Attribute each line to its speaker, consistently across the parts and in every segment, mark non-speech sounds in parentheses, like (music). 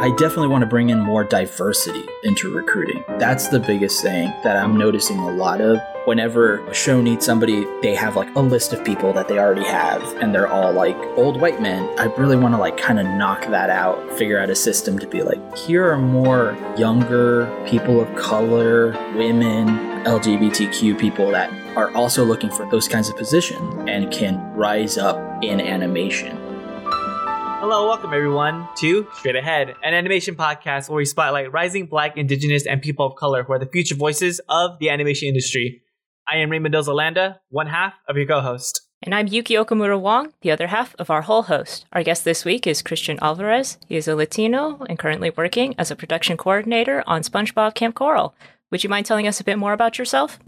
Speaker 1: I definitely want to bring in more diversity into recruiting. That's the biggest thing that I'm noticing a lot of. Whenever a show needs somebody, they have like a list of people that they already have, and they're all like old white men. I really want to like kind of knock that out, figure out a system to be like, here are more younger people of color, women, LGBTQ people that are also looking for those kinds of positions and can rise up in animation.
Speaker 2: Hello, welcome everyone to Straight Ahead, an animation podcast where we spotlight rising black, indigenous, and people of color who are the future voices of the animation industry. I am Raymond Mendoza Landa, one half of your co-host.
Speaker 3: And I'm Yuki Okamura Wong, the other half of our whole host. Our guest this week is Christian Alvarez. He is a Latino and currently working as a production coordinator on SpongeBob Kamp Koral. Would you mind telling us a bit more about yourself?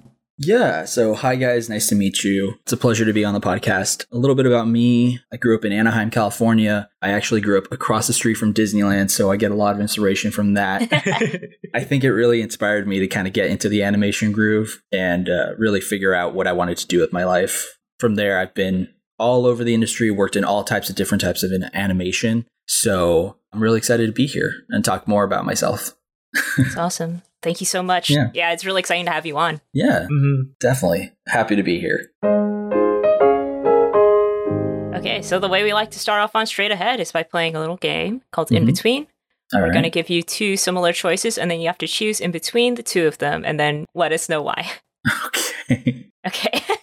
Speaker 1: Yeah, so hi guys, nice to meet you. It's a pleasure to be on the podcast. A little bit about me. I grew up in Anaheim, California. I actually grew up across the street from Disneyland, so I get a lot of inspiration from that. (laughs) I think it really inspired me to kind of get into the animation groove and uh, really figure out what I wanted to do with my life. From there, I've been all over the industry, worked in all types of different types of animation. So I'm really excited to be here and talk more about myself. (laughs)
Speaker 3: That's awesome. Thank you so much.
Speaker 1: Yeah.
Speaker 3: yeah, it's really exciting to have you on.
Speaker 1: Yeah,
Speaker 2: Mhm.
Speaker 1: definitely. Happy to be here.
Speaker 3: Okay, so the way we like to start off on Straight Ahead is by playing a little game called In
Speaker 1: Mhm.
Speaker 3: Between.
Speaker 1: All
Speaker 3: We're
Speaker 1: right.
Speaker 3: going to give you two similar choices, and then you have to choose in between the two of them, and then let us know why. (laughs)
Speaker 1: Okay. (laughs)
Speaker 3: Okay. (laughs)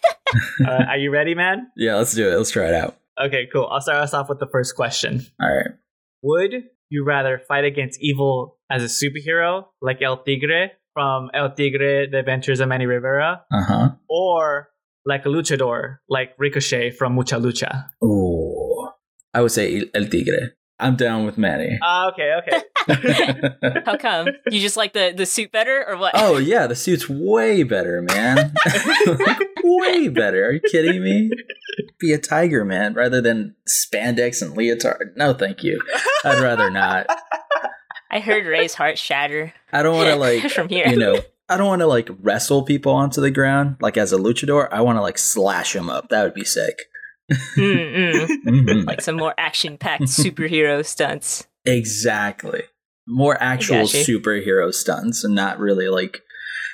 Speaker 2: Uh, are you ready, man?
Speaker 1: yeah, let's do it. Let's try it out.
Speaker 2: Okay, cool. I'll start us off with the first question.
Speaker 1: All right.
Speaker 2: Would you rather fight against evil as a superhero, like El Tigre from El Tigre, The Adventures of Manny Rivera,
Speaker 1: Uh huh.
Speaker 2: or like a luchador, like Ricochet from Mucha Lucha?
Speaker 1: Ooh. I would say El Tigre. I'm down with Manny.
Speaker 2: Ah, okay, okay. (laughs)
Speaker 3: How come? You just like the, the suit better, or what?
Speaker 1: oh yeah, the suit's way better, man. (laughs) way better. Are you kidding me? Be a tiger, man, rather than spandex and leotard. No, thank you. I'd rather not.
Speaker 3: I heard Ray's heart shatter
Speaker 1: I don't want to (laughs) like
Speaker 3: from here.
Speaker 1: you know. I don't want to like wrestle people onto the ground like as a luchador. I want to like slash them up. That would be sick. (laughs) Mhm.
Speaker 3: like some more action packed (laughs) superhero stunts.
Speaker 1: Exactly. More actual superhero stunts and not really like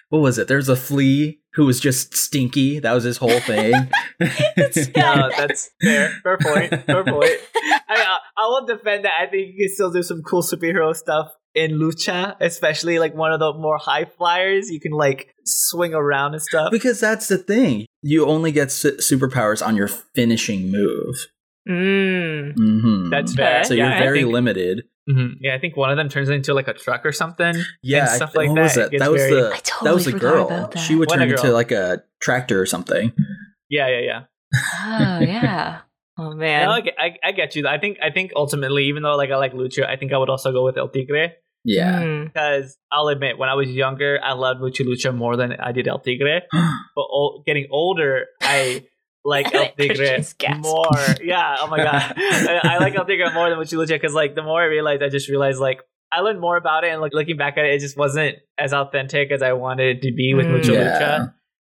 Speaker 1: what was it? There's a flea who was just stinky. That was his whole thing.
Speaker 2: no, that's fair. Fair point. Fair point. I, I, I will defend that. I think you can still do some cool superhero stuff in lucha, especially like one of the more high flyers. You can like swing around and stuff.
Speaker 1: because that's the thing. You only get su- superpowers on your finishing move.
Speaker 3: Mm.
Speaker 1: hmm
Speaker 2: That's fair.
Speaker 1: so you're very
Speaker 2: think-
Speaker 1: limited.
Speaker 2: Mhm. Yeah, I think one of them turns into like a truck or something.
Speaker 1: Yeah,
Speaker 2: and
Speaker 1: I
Speaker 2: stuff
Speaker 1: th-
Speaker 2: like
Speaker 1: what
Speaker 2: that.
Speaker 1: was
Speaker 2: It
Speaker 1: that? That was
Speaker 2: very-
Speaker 1: the
Speaker 3: I
Speaker 1: that was the
Speaker 3: forgot
Speaker 1: girl.
Speaker 3: about that.
Speaker 1: She would
Speaker 2: What
Speaker 1: turn into like a tractor or something.
Speaker 2: Yeah, yeah, yeah.
Speaker 3: Oh yeah. (laughs) Oh man.
Speaker 2: No, I, get, I, I get you. I think I think ultimately, even though like I like lucha, I think I would also go with El Tigre
Speaker 1: Yeah.
Speaker 3: Mm.
Speaker 2: because I'll admit when I was younger, I loved Mucha Lucha more than I did El Tigre. (gasps) but o- getting older, I (laughs) like El Tigre more. Yeah, oh my god, (laughs) I, I like El Tigre more than Mucha Lucha because like the more I realized, I just realized like I learned more about it, and like looking back at it, it just wasn't as authentic as I wanted it to be with
Speaker 3: Mm.
Speaker 2: Mucha
Speaker 1: Yeah.
Speaker 2: Lucha.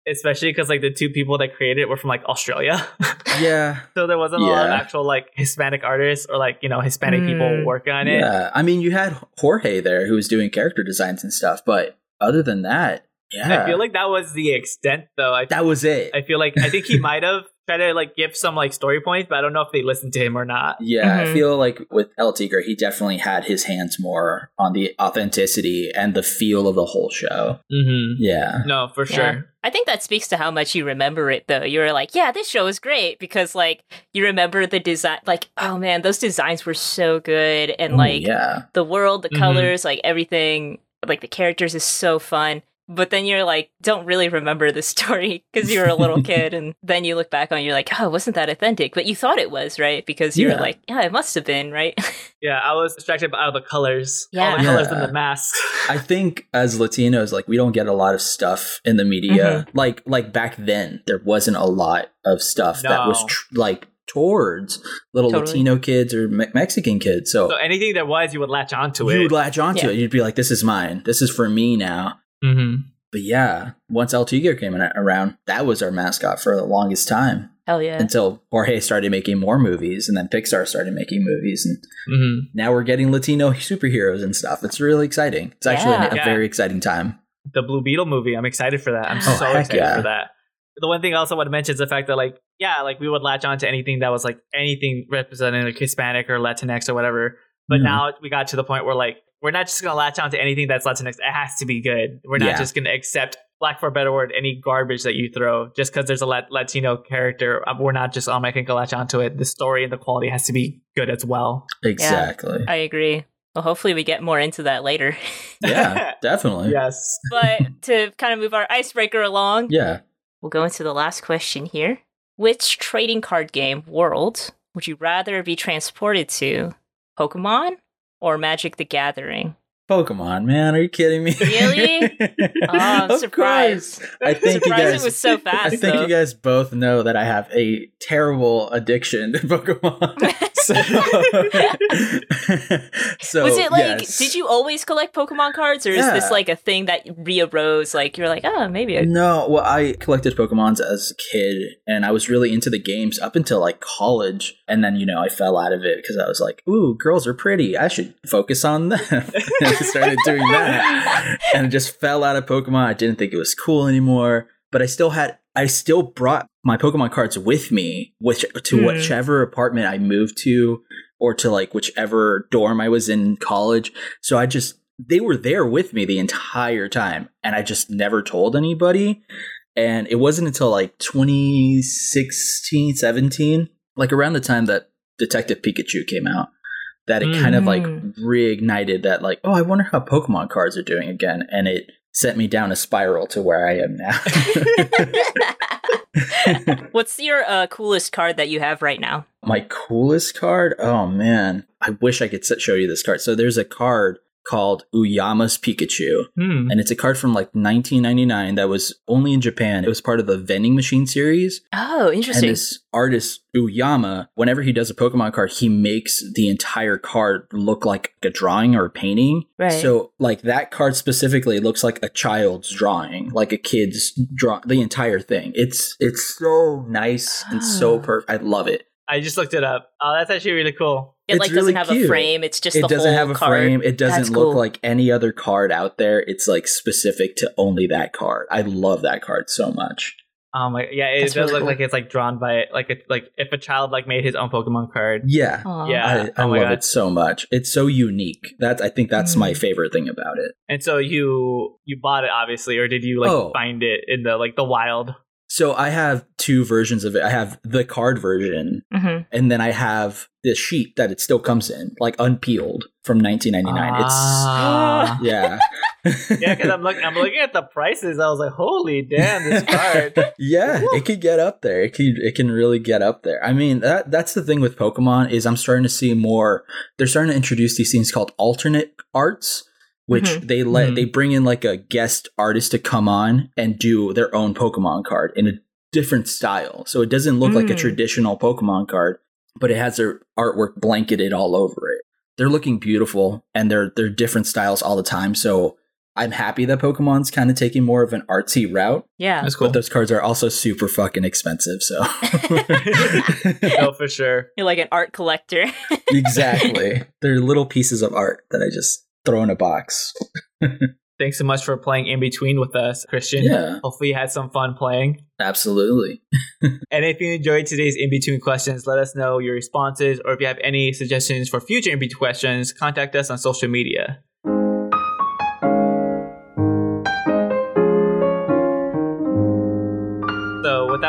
Speaker 2: Especially because like the two people that created it were from like Australia, (laughs)
Speaker 1: Yeah.
Speaker 2: so there wasn't a lot of actual like Hispanic artists or like you know Hispanic
Speaker 3: Mm.
Speaker 2: people working on it.
Speaker 1: Yeah. I mean, you had Jorge there who was doing character designs and stuff, but other than that, yeah.
Speaker 2: I feel like that was the extent, though. I
Speaker 1: that was it.
Speaker 2: I feel like I think he (laughs) might have tried to like give some like story points, but I don't know if they listened to him or not.
Speaker 1: Yeah, I
Speaker 3: Mhm.
Speaker 1: feel like with El Tigre, he definitely had his hands more on the authenticity and the feel of the whole show.
Speaker 2: Mm-hmm.
Speaker 1: Yeah.
Speaker 2: No, for
Speaker 3: Yeah.
Speaker 2: sure.
Speaker 3: I think that speaks to how much you remember it though. You were like, yeah, this show is great because like you remember the design like, oh man, those designs were so good and like
Speaker 1: yeah.
Speaker 3: the world, the
Speaker 2: Mhm.
Speaker 3: colors, like everything, like the characters is so fun. But then you're like, don't really remember the story (laughs) because you were a little kid, and (laughs) then you look back on, it, you're like, oh, wasn't that authentic? But you thought it was, right? Because you
Speaker 1: Yeah.
Speaker 3: were like, yeah, it must have been, right? (laughs)
Speaker 2: Yeah, I was distracted by all the colors. All
Speaker 3: Yeah.
Speaker 2: the colors in
Speaker 1: Yeah.
Speaker 2: the mask.
Speaker 1: I think as Latinos, like we don't get a lot of stuff in the media.
Speaker 3: Mm-hmm.
Speaker 1: Like like back then, there wasn't a lot of stuff that was tr- like towards little
Speaker 3: Totally.
Speaker 1: Latino kids or Me- Mexican kids. So,
Speaker 2: so anything that was, you would latch onto
Speaker 1: you
Speaker 2: it.
Speaker 1: You would latch onto
Speaker 3: Yeah.
Speaker 1: it. You'd be like, "This is mine. This is for me now."
Speaker 2: Mm-hmm.
Speaker 1: But yeah, once El Tigre came in, around, that was our mascot for the longest time.
Speaker 3: Hell yeah.
Speaker 1: until Jorge started making more movies, and then Pixar started making movies, and
Speaker 2: hmm
Speaker 1: now we're getting Latino superheroes and stuff. It's really exciting. It's actually
Speaker 3: Yeah.
Speaker 1: a,
Speaker 2: Yeah.
Speaker 1: very exciting time.
Speaker 2: The Blue Beetle movie. I'm excited for that. I'm
Speaker 3: Oh,
Speaker 2: so excited
Speaker 1: yeah.
Speaker 2: for that. The one thing I also want to mention is the fact that, like, yeah, like we would latch on to anything that was like anything representing like Hispanic or Latinx or whatever. But
Speaker 1: Mhm.
Speaker 2: now we got to the point where like we're not just gonna latch on to anything that's Latinx. It has to be good. We're not
Speaker 1: Yeah.
Speaker 2: just gonna accept, lack for a better word, any garbage that you throw just because there's a Lat- Latino character. Um, We're not just automatically gonna latch onto it. The story and the quality has to be good as well.
Speaker 1: Exactly.
Speaker 3: I agree. Well, hopefully we get more into that later.
Speaker 1: Yeah, (laughs) definitely.
Speaker 2: yes.
Speaker 3: but to kind of move our icebreaker along,
Speaker 1: Yeah.
Speaker 3: we'll go into the last question here. Which trading card game world would you rather be transported to? Pokemon or Magic the Gathering?
Speaker 1: Pokemon, man. Are you kidding me?
Speaker 3: Really? (laughs) Oh, I'm
Speaker 1: Of
Speaker 3: surprised.
Speaker 1: course. I think you guys
Speaker 3: it was so fast.
Speaker 1: I think
Speaker 3: though.
Speaker 1: you guys both know that I have a terrible addiction to Pokemon. (laughs) so, (laughs) so
Speaker 3: was it like?
Speaker 1: yes.
Speaker 3: Did you always collect Pokemon cards, or is
Speaker 1: Yeah.
Speaker 3: this like a thing that rearose? Like you're like, oh, maybe. I-
Speaker 1: No, well, I collected Pokemons as a kid, and I was really into the games up until like college, and then you know I fell out of it because I was like, "Ooh, girls are pretty. I should focus on them." And started doing that, and just fell out of Pokemon. I didn't think it was cool anymore, but I still had, I still brought my Pokemon cards with me, which to
Speaker 3: Hmm.
Speaker 1: whichever apartment I moved to, or to like whichever dorm I was in college. So I just they were there with me the entire time and I just never told anybody. And it wasn't until like 2016, 17, like around the time that Detective Pikachu came out, that it kind of like
Speaker 3: Mm.
Speaker 1: reignited that, like, oh, I wonder how Pokemon cards are doing again. And it sent me down a spiral to where I am now. (laughs) (laughs)
Speaker 3: What's your uh, coolest card that you have right now?
Speaker 1: My coolest card? Oh man, I wish I could show you this card. So there's a card called Ooyama's Pikachu,
Speaker 2: Hmm.
Speaker 1: and it's a card from like 1999 that was only in Japan. It was part of the vending machine series.
Speaker 3: Oh,
Speaker 1: And
Speaker 3: interesting.
Speaker 1: this artist Uyama, whenever he does a Pokemon card, he makes the entire card look like a drawing or a painting.
Speaker 3: Right.
Speaker 1: So, like that card specifically looks like a child's drawing, like a kid's draw. The entire thing. It's it's so nice and so
Speaker 3: Ah.
Speaker 1: perfect. I love it.
Speaker 2: I just looked it up. Oh, that's actually really cool.
Speaker 3: it
Speaker 1: it's
Speaker 3: like
Speaker 1: really
Speaker 3: doesn't have a frame. It's just
Speaker 1: it
Speaker 3: the
Speaker 1: doesn't
Speaker 3: whole
Speaker 1: have a
Speaker 3: card.
Speaker 1: frame. It doesn't
Speaker 3: That's
Speaker 1: look
Speaker 3: cool.
Speaker 1: like any other card out there. It's like specific to only that card. I love that card so much.
Speaker 2: Oh my, yeah, it
Speaker 3: That's
Speaker 2: does
Speaker 3: really
Speaker 2: look
Speaker 3: cool.
Speaker 2: like it's like drawn by like a, like if a child like made his own Pokemon card.
Speaker 1: Yeah.
Speaker 3: Aw.
Speaker 2: Yeah.
Speaker 1: I, I
Speaker 2: oh
Speaker 1: love
Speaker 2: God.
Speaker 1: it so much. It's so unique. That's I think that's my
Speaker 3: Mm.
Speaker 1: favorite thing about it.
Speaker 2: And so you you bought it obviously, or did you like
Speaker 1: Oh.
Speaker 2: find it in the like the wild?
Speaker 1: So I have two versions of it. I have the card version,
Speaker 3: Mhm.
Speaker 1: and then I have the sheet that it still comes in, like unpeeled from 1999.
Speaker 2: Ah.
Speaker 1: It's yeah, (laughs)
Speaker 2: yeah, because I'm looking I'm looking at the prices. I was like, holy damn, this (laughs) card.
Speaker 1: yeah, it could get up there. It can it can really get up there. I mean, that that's the thing with Pokemon is I'm starting to see more. They're starting to introduce these things called alternate arts, which
Speaker 3: Mhm.
Speaker 1: they let
Speaker 2: Mhm.
Speaker 1: they bring in like a guest artist to come on and do their own Pokemon card in a different style. So it doesn't look like a
Speaker 3: Mm.
Speaker 1: traditional Pokemon card, but it has their artwork blanketed all over it. They're looking beautiful and they're they're different styles all the time. So I'm happy that Pokemon's kind of taking more of an artsy route.
Speaker 3: Yeah.
Speaker 2: That's cool.
Speaker 1: But those cards are also super fucking expensive. So
Speaker 2: no, (laughs) (laughs) for sure.
Speaker 3: You're like an art collector.
Speaker 1: exactly, (laughs) they're little pieces of art that I just throw in a box.
Speaker 2: Thanks so much for playing in between with us, Christian.
Speaker 1: Yeah.
Speaker 2: Hopefully you had some fun playing.
Speaker 1: Absolutely. (laughs)
Speaker 2: And if you enjoyed today's in between questions, let us know your responses, or if you have any suggestions for future in between questions, contact us on social media.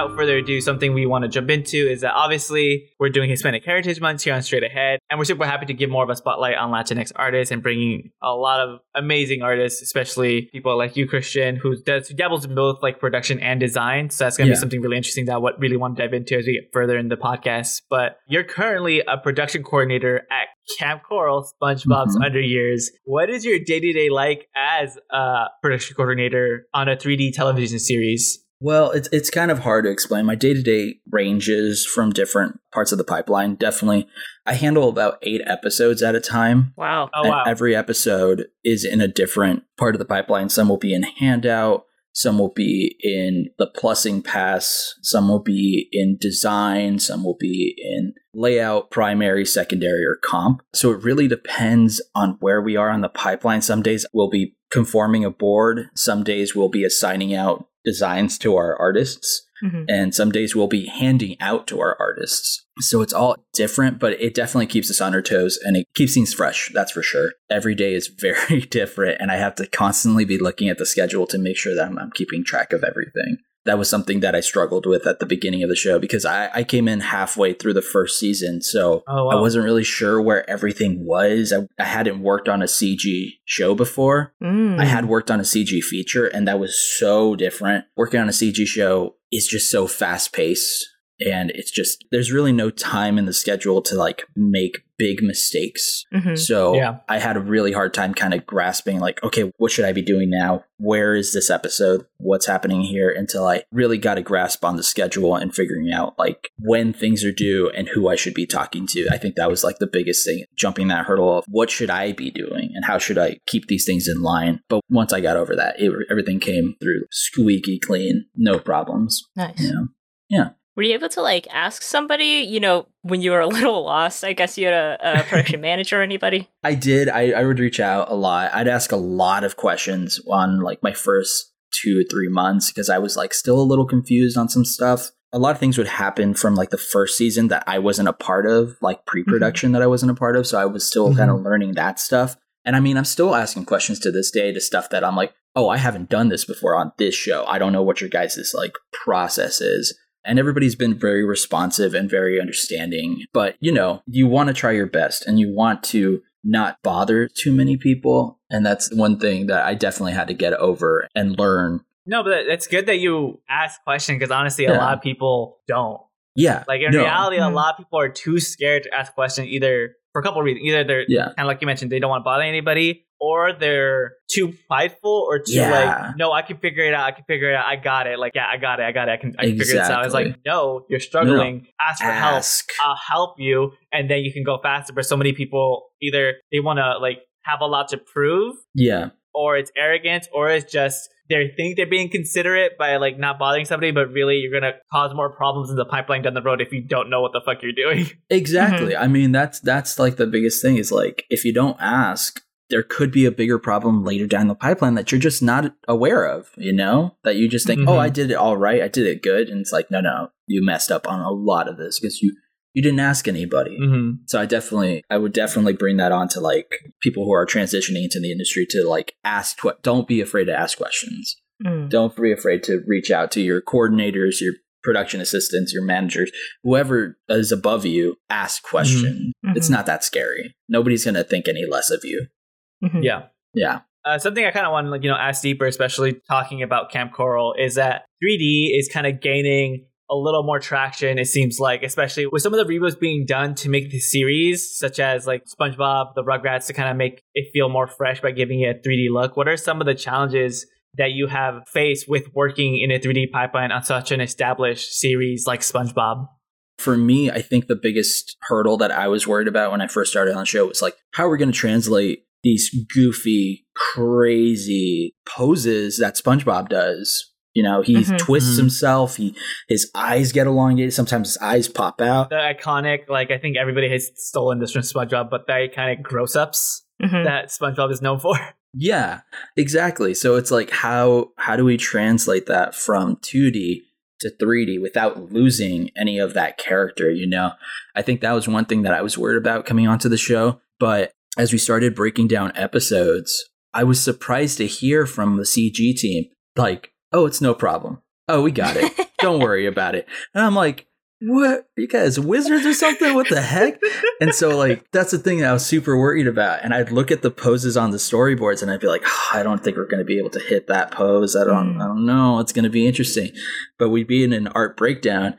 Speaker 2: Without further ado, something we want to jump into is that obviously we're doing Hispanic Heritage Month here on Straight Ahead, and we're super happy to give more of a spotlight on Latinx artists and bringing a lot of amazing artists, especially people like you, Christian, who does who dabbles in both like production and design. So that's going to
Speaker 1: Yeah.
Speaker 2: be something really interesting that I what really want to dive into as we get further in the podcast. But you're currently a production coordinator at Kamp Koral, SpongeBob's
Speaker 1: Mhm.
Speaker 2: Under Years. What is your day to day like as a production coordinator on a 3D television series?
Speaker 1: Well, it's it's kind of hard to explain. My day to day ranges from different parts of the pipeline. Definitely, I handle about eight episodes at a time.
Speaker 3: wow.
Speaker 2: Oh
Speaker 1: and
Speaker 2: wow!
Speaker 1: every episode is in a different part of the pipeline. Some will be in handout, some will be in the plussing pass, some will be in design, some will be in layout, primary, secondary, or comp. So it really depends on where we are on the pipeline. Some days we'll be conforming a board, some days we'll be assigning out designs to our artists. Mm-hmm. And some days we'll be handing out to our artists. So it's all different, but it definitely keeps us on our toes and it keeps things fresh. That's for sure. Every day is (laughs) very different. And I have to constantly be looking at the schedule to make sure that I'm, I'm keeping track of everything that was something that I struggled with at the beginning of the show because I, I came in halfway through the first season. So oh, wow. I wasn't really sure where everything was. I, I hadn't worked on a CG show before. Mm. I had worked on a CG feature, and that was so different. Working on a CG show is just so fast paced and it's just there's really no time in the schedule to like make big mistakes. Mm-hmm. so yeah. i had a really hard time kind of grasping like okay what should i be doing now? Where is this episode? What's happening here? Until i really got a grasp on the schedule and figuring out like when things are due and who i should be talking to. I think that was like the biggest thing jumping that hurdle of what should i be doing and how should i keep these things in line. But once i got over that it, everything came through squeaky clean no problems.
Speaker 3: Nice.
Speaker 1: You know? yeah
Speaker 3: were you able to like ask somebody, you know, when you were a (laughs) little lost? I guess you had a, a (laughs) production manager or anybody?
Speaker 1: I did. I, I would reach out a lot. I'd ask a lot of questions on like my first two or three months because I was like still a little confused on some stuff. A lot of things would happen from like the first season that I wasn't a part of, like pre production mm-hmm. that I wasn't a part of. So I was still mm-hmm. kind of learning that stuff. And I mean, I'm still asking questions to this day to stuff that I'm like, oh, I haven't done this before on this show. I don't know what your guys' like process is and everybody's been very responsive and very understanding. But, you know, you want to try your best and you want to not bother too many people. And that's one thing that I definitely had to get over and learn.
Speaker 2: No, but it's good that you ask questions because honestly, yeah. a lot of people don't.
Speaker 1: Yeah.
Speaker 2: Like in no. reality, mm-hmm. a lot of people are too scared to ask questions either for a couple of reasons. Either they're yeah. kind of like you mentioned, they don't want to bother anybody, or they're too prideful or too yeah. like, no, I can figure it out. I can figure it out. I got it. Like, yeah, I got it. I got it. I can, I can exactly. figure this out. It's like, no, you're struggling. No. Ask for Ask. help. I'll help you. And then you can go faster. But so many people either they want to like have a lot to prove.
Speaker 1: Yeah.
Speaker 2: Or it's arrogance or it's just they think they're being considerate by like not bothering somebody, but really you're gonna cause more problems in the pipeline down the road if you don't know what the fuck you're doing. (laughs)
Speaker 1: Exactly. Mm-hmm. I mean, that's that's like the biggest thing is like if you don't ask, there could be a bigger problem later down the pipeline that you're just not aware of, you know? That you just think, mm-hmm. oh, I did it all right, I did it good. And it's like, no, no, you messed up on a lot of this because you you didn't ask anybody. Mm-hmm. So I definitely, I would definitely bring that on to like people who are transitioning into the industry to like ask, what, don't be afraid to ask questions. Mm. Don't be afraid to reach out to your coordinators, your production assistants, your managers, whoever is above you, ask questions. Mm-hmm. It's not that scary. Nobody's going to think any less of you.
Speaker 2: Mm-hmm. Yeah.
Speaker 1: Yeah.
Speaker 2: Uh, something I kind of want to like, you know ask deeper, especially talking about Kamp Koral, is that 3D is kind of gaining a little more traction. It seems like, especially with some of the reboots being done to make the series, such as like SpongeBob, the Rugrats, to kind of make it feel more fresh by giving it a 3D look. What are some of the challenges that you have faced with working in a 3D pipeline on such an established series like SpongeBob?
Speaker 1: For me, I think the biggest hurdle that I was worried about when I first started on the show was like, how are we going to translate these goofy, crazy poses that SpongeBob does. You know, he mm-hmm, twists mm-hmm. himself. He his eyes get elongated. Sometimes his eyes pop out.
Speaker 2: The iconic, like I think everybody has stolen this from SpongeBob, but the iconic gross ups mm-hmm. that SpongeBob is known for. (laughs)
Speaker 1: Yeah, exactly. So it's like how how do we translate that from 2D to 3D without losing any of that character? You know, I think that was one thing that I was worried about coming onto the show. But as we started breaking down episodes, I was surprised to hear from the CG team, like, oh, it's no problem. Oh, we got it. (laughs) Don't worry about it. And I'm like, what? Are you guys wizards or something? What the heck? And so, like, that's the thing that I was super worried about. And I'd look at the poses on the storyboards and I'd be like, oh, I don't think we're going to be able to hit that pose. I don't, mm. I don't know. It's going to be interesting. But we'd be in an art breakdown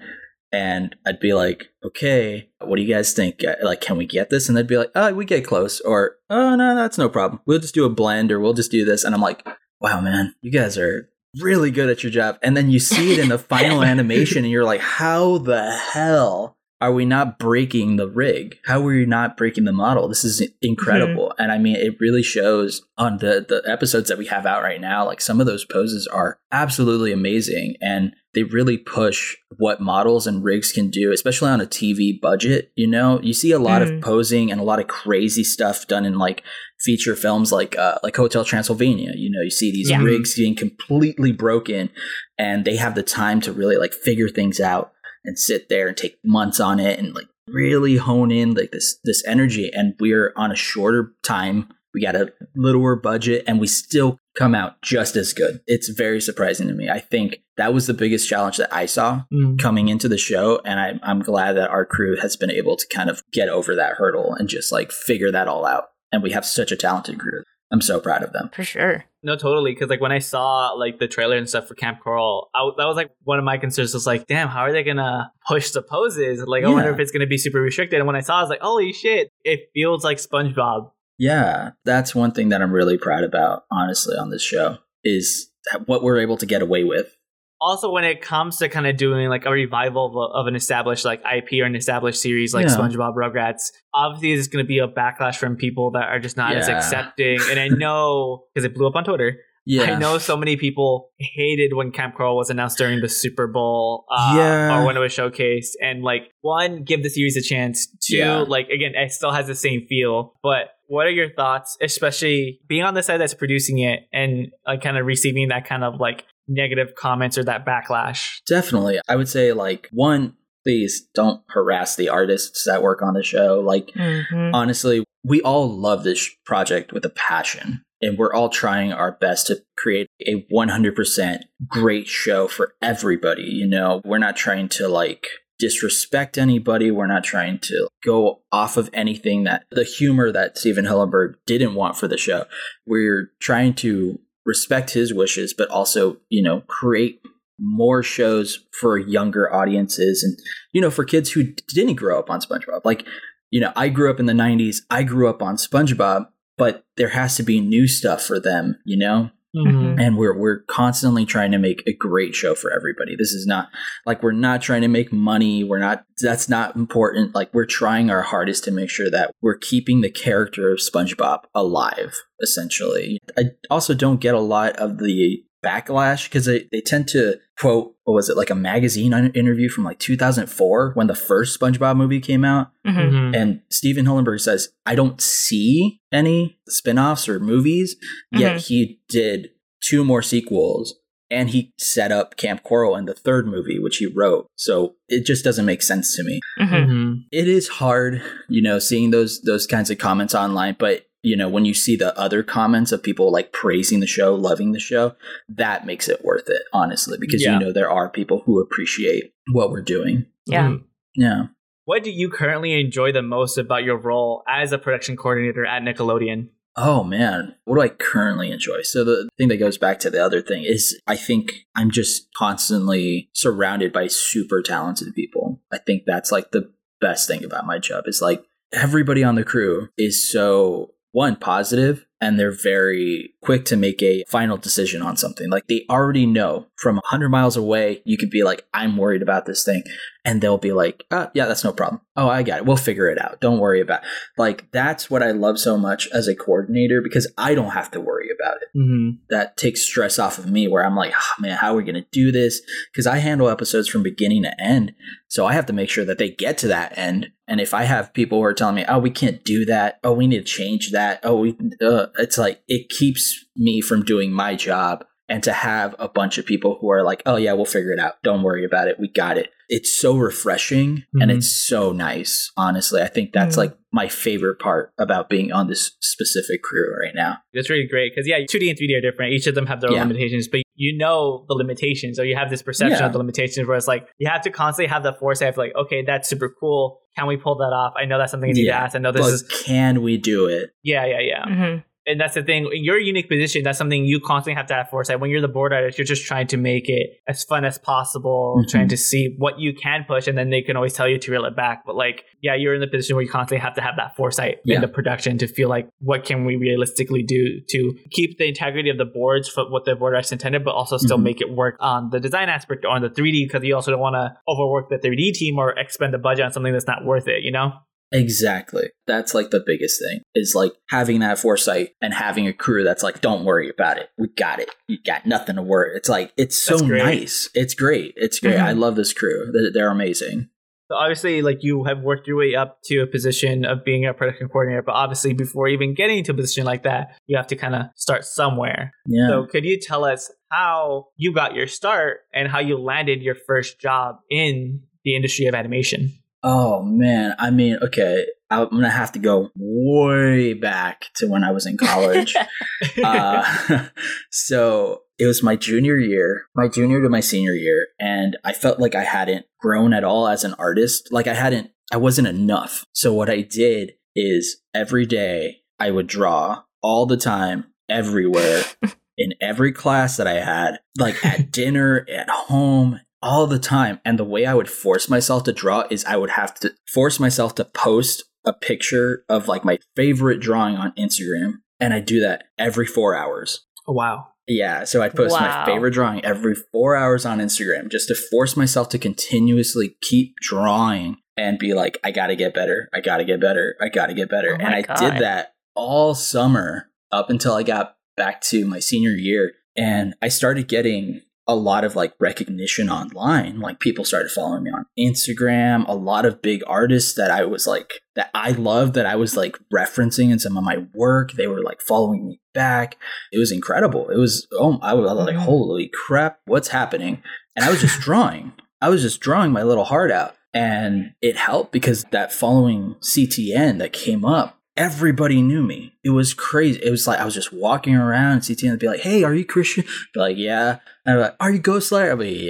Speaker 1: and I'd be like, okay, what do you guys think? Uh, like, can we get this? And they'd be like, oh, we get close. Or, oh, no, that's no problem. We'll just do a blend or we'll just do this. And I'm like, wow, man, you guys are really good at your job. And then you see it in the final (laughs) animation and you're like, how the hell are we not breaking the rig? How are we not breaking the model? This is incredible. Mm-hmm. And I mean, it really shows on the, the episodes that we have out right now. Like some of those poses are absolutely amazing. And they really push what models and rigs can do, especially on a TV budget. You know, you see a lot mm. of posing and a lot of crazy stuff done in like feature films like uh, like Hotel Transylvania. You know, you see these yeah. rigs being completely broken, and they have the time to really like figure things out and sit there and take months on it and like really hone in like this this energy. And we're on a shorter time. We got a littler budget, and we still come out just as good. It's very surprising to me. I think that was the biggest challenge that I saw mm. coming into the show. And I, I'm glad that our crew has been able to kind of get over that hurdle and just like figure that all out. And we have such a talented crew. I'm so proud of them.
Speaker 3: For sure.
Speaker 2: No, totally. Because like when I saw like the trailer and stuff for Kamp Koral, I, that was like one of my concerns. Was like, damn, how are they gonna (laughs) push the poses? Like, yeah. I wonder if it's gonna be super restricted. And when I saw, it, I was like, holy shit, it feels like SpongeBob.
Speaker 1: Yeah, that's one thing that I'm really proud about, honestly, on this show is what we're able to get away with.
Speaker 2: Also, when it comes to kind of doing like a revival of, a, of an established like IP or an established series like yeah. SpongeBob Rugrats, obviously there's going to be a backlash from people that are just not yeah. as accepting. And I know because it blew up on Twitter yeah. I know so many people hated when Kamp Koral was announced during the Super Bowl uh, yeah. or when it was showcased. And like, one, give the series a chance. Two, yeah. like, again, it still has the same feel. But what are your thoughts, especially being on the side that's producing it and like kind of receiving that kind of like negative comments or that backlash?
Speaker 1: Definitely. I would say, like, one, please don't harass the artists that work on the show. Like, mm-hmm. honestly, we all love this project with a passion and we're all trying our best to create a 100% great show for everybody you know? We're not trying to like disrespect anybody. We're not trying to go off of anything that the humor that Stephen Hillenburg didn't want for the show. We're trying to respect his wishes but also you know create more shows for younger audiences and you know for kids who didn't grow up on SpongeBob. Like you know I grew up in the 90s I grew up on SpongeBob but there has to be new stuff for them, you know? Mm-hmm. And we're we're constantly trying to make a great show for everybody. This is not like we're not trying to make money. We're not that's not important. Like we're trying our hardest to make sure that we're keeping the character of SpongeBob alive, essentially. I also don't get a lot of the backlash because they, they tend to quote what was it like a magazine interview from like 2004 when the first spongebob movie came out mm-hmm. mm-hmm. and stephen hillenburg says i don't see any spin-offs or movies mm-hmm. yet he did two more sequels and he set up kamp koral in the third movie which he wrote so it just doesn't make sense to me mm-hmm. mm-hmm. it is hard you know seeing those those kinds of comments online but you know, when you see the other comments of people like praising the show, loving the show, that makes it worth it, honestly, because yeah. you know there are people who appreciate what we're doing.
Speaker 3: Yeah. Mm-hmm.
Speaker 1: Yeah.
Speaker 2: What do you currently enjoy the most about your role as a production coordinator at Nickelodeon?
Speaker 1: Oh man, what do I currently enjoy? So the thing that goes back to the other thing is I think I'm just constantly surrounded by super talented people. I think that's like the best thing about my job is like everybody on the crew is so one positive and they're very quick to make a final decision on something. Like they already know from 100 miles away, you could be like, I'm worried about this thing. And they'll be like, oh, yeah, that's no problem. Oh, I got it. We'll figure it out. Don't worry about it. Like that's what I love so much as a coordinator because I don't have to worry about it. Mm-hmm. That takes stress off of me where I'm like, oh, man, how are we going to do this? Because I handle episodes from beginning to end. So I have to make sure that they get to that end. And if I have people who are telling me, oh, we can't do that. Oh, we need to change that. Oh, we, uh, it's like, it keeps me from doing my job and to have a bunch of people who are like, oh, yeah, we'll figure it out. Don't worry about it. We got it. It's so refreshing mm-hmm. and it's so nice. Honestly, I think that's mm-hmm. like my favorite part about being on this specific crew right now.
Speaker 2: That's really great because, yeah, 2D and 3D are different. Each of them have their yeah. own limitations, but you know the limitations or you have this perception yeah. of the limitations where it's like you have to constantly have the foresight of like, okay, that's super cool. Can we pull that off? I know that's something you need yeah. to ask. I know this but is.
Speaker 1: Can we do it?
Speaker 2: Yeah, yeah, yeah.
Speaker 3: Mm-hmm.
Speaker 2: And that's the thing. In your unique position, that's something you constantly have to have foresight. When you're the board artist, you're just trying to make it as fun as possible,
Speaker 1: Mhm.
Speaker 2: trying to see what you can push, and then they can always tell you to reel it back. But like, yeah, you're in the position where you constantly have to have that foresight
Speaker 1: Yeah.
Speaker 2: in the production to feel like what can we realistically do to keep the integrity of the boards for what the board artist intended, but also still
Speaker 1: Mhm.
Speaker 2: make it work on the design aspect or on the 3D because you also don't want to overwork the 3D team or expend the budget on something that's not worth it. You know?
Speaker 1: Exactly. That's like the biggest thing is like having that foresight and having a crew that's like, don't worry about it. We got it. You got nothing to worry. It's like, it's so nice. It's great. It's great.
Speaker 2: Mhm.
Speaker 1: I love this crew. They're, they're amazing.
Speaker 2: So obviously, like you have worked your way up to a position of being a production coordinator, but obviously, before even getting to a position like that, you have to kind of start somewhere.
Speaker 1: Yeah.
Speaker 2: So, could you tell us how you got your start and how you landed your first job in the industry of animation?
Speaker 1: Oh man, I mean, okay, I'm gonna have to go way back to when I was in college. (laughs) uh, (laughs) so it was my junior year, my junior to my senior year, and I felt like I hadn't grown at all as an artist. Like I hadn't, I wasn't enough. So what I did is every day I would draw all the time, everywhere, (laughs) in every class that I had, like at dinner, at home, all the time. And the way I would force myself to draw is I would have to force myself to post a picture of like my favorite drawing on Instagram. And I do that every four hours.
Speaker 2: Oh, wow.
Speaker 1: Yeah, so I'd post my favorite drawing every four hours on Instagram just to force myself to continuously keep drawing and be like, I gotta get better, I gotta get better, I gotta get better.
Speaker 3: Oh
Speaker 1: and I
Speaker 3: God.
Speaker 1: did that all summer up until I got back to my senior year. And I started getting a lot of like recognition online. Like people started following me on Instagram, a lot of big artists that I was like, that I loved, that I was like referencing in some of my work. They were like following me back it was incredible. It was oh, I was like,
Speaker 2: Mhm.
Speaker 1: holy crap, what's happening? And I was just drawing. I was just drawing my little heart out, and it helped because that following CTN that came up, everybody knew me. It was crazy. It was like I was just walking around, and CTN would be like, "Hey, are you Christian?" Be like, "Yeah." And I'm like, "Are you Ghost Slayer?" I'd be like,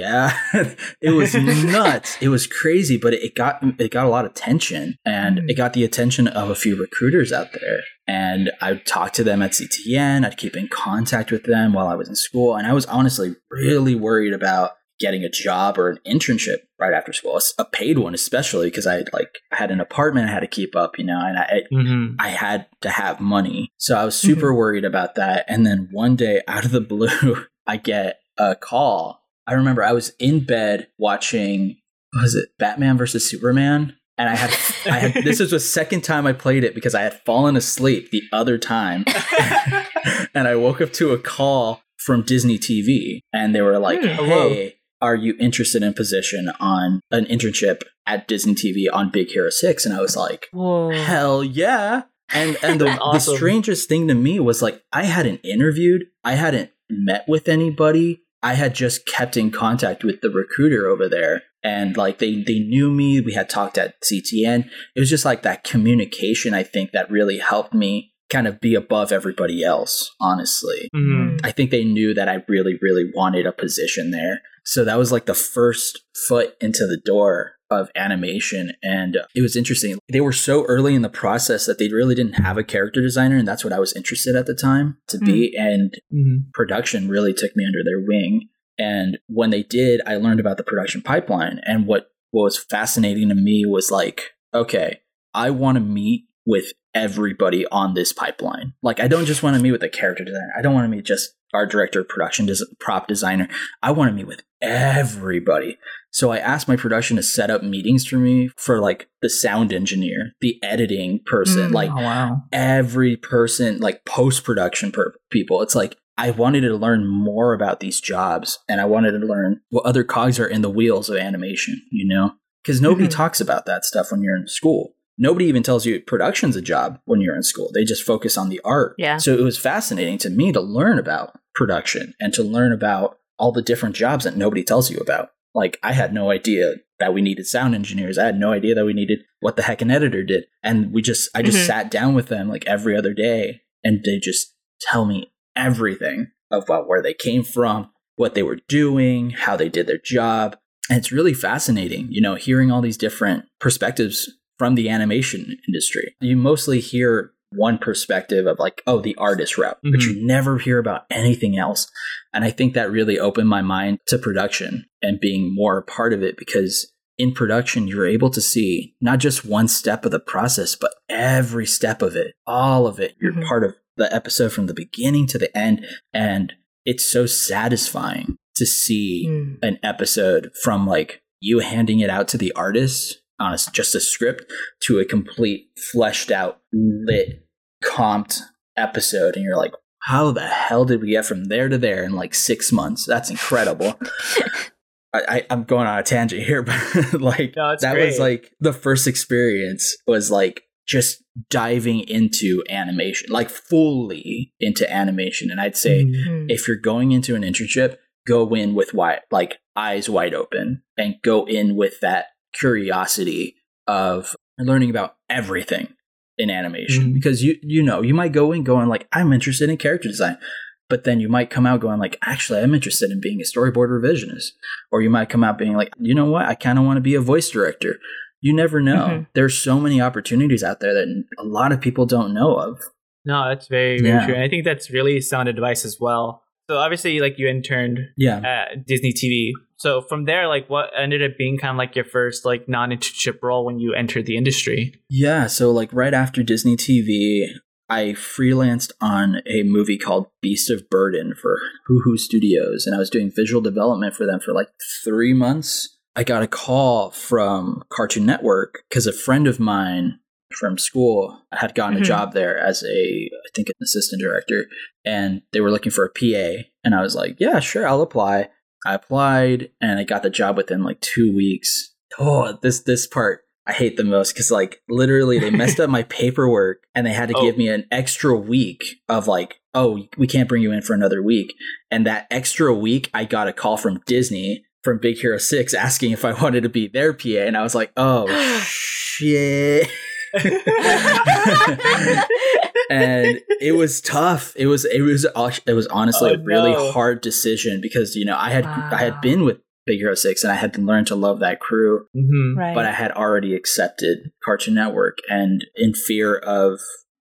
Speaker 1: "Yeah." (laughs) it was nuts. It was crazy, but it got it got a lot of attention, and
Speaker 2: Mm.
Speaker 1: it got the attention of a few recruiters out there. And I'd talk to them at CTN. I'd keep in contact with them while I was in school, and I was honestly really worried about getting a job or an internship right after school, a paid one especially because I like had an apartment I had to keep up, you know, and I
Speaker 2: Mm-hmm.
Speaker 1: I had to have money. So I was super worried about that. And then one day (laughs) out of the blue, I get a call. I remember I was in bed watching, what was it, Batman versus Superman? And I had, I had, (laughs) this was the second time I played it because I had fallen asleep the other time. (laughs) and I woke up to a call from Disney TV and they were like,
Speaker 3: Hmm.
Speaker 1: hey, are you interested in position on an internship at Disney TV on Big Hero 6? And I was like,
Speaker 3: Whoa.
Speaker 1: Hell yeah. And and the, (laughs)
Speaker 2: Awesome.
Speaker 1: the strangest thing to me was like I hadn't interviewed, I hadn't met with anybody. I had just kept in contact with the recruiter over there and like they they knew me, we had talked at CTN. It was just like that communication I think that really helped me kind of be above everybody else, honestly.
Speaker 2: Mm-hmm.
Speaker 1: I think they knew that I really, really wanted a position there. So that was like the first foot into the door of animation. And it was interesting. They were so early in the process that they really didn't have a character designer. And that's what I was interested at the time to be. And
Speaker 2: Mm-hmm.
Speaker 1: production really took me under their wing. And when they did, I learned about the production pipeline. And what, what was fascinating to me was like, okay, I want to meet with everybody on this pipeline. Like, I don't just want to meet with the character designer. I don't want to meet just our director of production, des- prop designer. I want to meet with everybody. So I asked my production to set up meetings for me for like the sound engineer, the editing person,
Speaker 3: Mm.
Speaker 1: like
Speaker 2: oh, wow.
Speaker 1: every person, like post production per- people. It's like I wanted to learn more about these jobs and I wanted to learn what other cogs are in the wheels of animation, you know? Because nobody
Speaker 3: Mhm.
Speaker 1: talks about that stuff when you're in school. Nobody even tells you production's a job when you're in school. They just focus on the art.
Speaker 3: Yeah.
Speaker 1: So it was fascinating to me to learn about production and to learn about all the different jobs that nobody tells you about. Like I had no idea that we needed sound engineers. I had no idea that we needed what the heck an editor did. And we just I just
Speaker 3: Mhm.
Speaker 1: sat down with them like every other day and they just tell me everything about where they came from, what they were doing, how they did their job. And it's really fascinating, you know, hearing all these different perspectives from the animation industry. You mostly hear one perspective of like, oh, the artist route, but
Speaker 2: Mm-hmm.
Speaker 1: you never hear about anything else. And I think that really opened my mind to production and being more a part of it because in production, you're able to see not just one step of the process, but every step of it, all of it. You're
Speaker 3: Mhm.
Speaker 1: part of the episode from the beginning to the end. And it's so satisfying to see
Speaker 3: Mm.
Speaker 1: an episode from like you handing it out to the artist on a just a script to a complete fleshed out lit comped episode and you're like how the hell did we get from there to there in like six months that's incredible (laughs) I, i'm going on a tangent here (laughs) but like
Speaker 2: No,
Speaker 1: that was like the first experience was like just diving into animation like fully into animation and i'd say
Speaker 2: Mhm.
Speaker 3: Mm.
Speaker 1: if you're going into an internship, go in with wide, like eyes wide open and go in with that curiosity of learning about everything in animation
Speaker 2: Mhm.
Speaker 1: because you you know you might go in going like I'm interested in character design but then you might come out going like actually I'm interested in being a storyboard revisionist or you might come out being like you know what I kind of want to be a voice director you never know
Speaker 3: Mhm.
Speaker 1: there's so many opportunities out there that a lot of people don't know of
Speaker 2: No, that's very, very
Speaker 1: Yeah.
Speaker 2: true. And I think that's really sound advice as well. So obviously, like you interned
Speaker 1: yeah
Speaker 2: at Disney TV. So from there, like what ended up being kind of like your first like non-internship role when you entered the industry?
Speaker 1: Yeah, so like right after Disney TV, I freelanced on a movie called Beast of Burden for Hoo Hoo Studios, and I was doing visual development for them for like three months. I got a call from Cartoon Network because a friend of mine from school had gotten
Speaker 3: Mhm.
Speaker 1: a job there as a, I think, an assistant director, and they were looking for a PA. And I was like, yeah, sure, I'll apply. I applied, and I got the job within like two weeks. Oh, this this part I hate the most because like literally they messed up my (laughs) paperwork and they had to
Speaker 2: Oh.
Speaker 1: give me an extra week of like, oh, we can't bring you in for another week. And that extra week, I got a call from Disney from Big Hero Six asking if I (laughs) wanted to be their PA, and I was like, oh (sighs) shit. (laughs) and it was tough. It was it was it was honestly
Speaker 2: Oh,
Speaker 1: a really
Speaker 2: no.
Speaker 1: hard decision because you know I had I had been with Big Hero Six and I had learned to love that crew,
Speaker 2: hmm
Speaker 3: Right.
Speaker 1: but I had already accepted Cartoon Network, and in fear of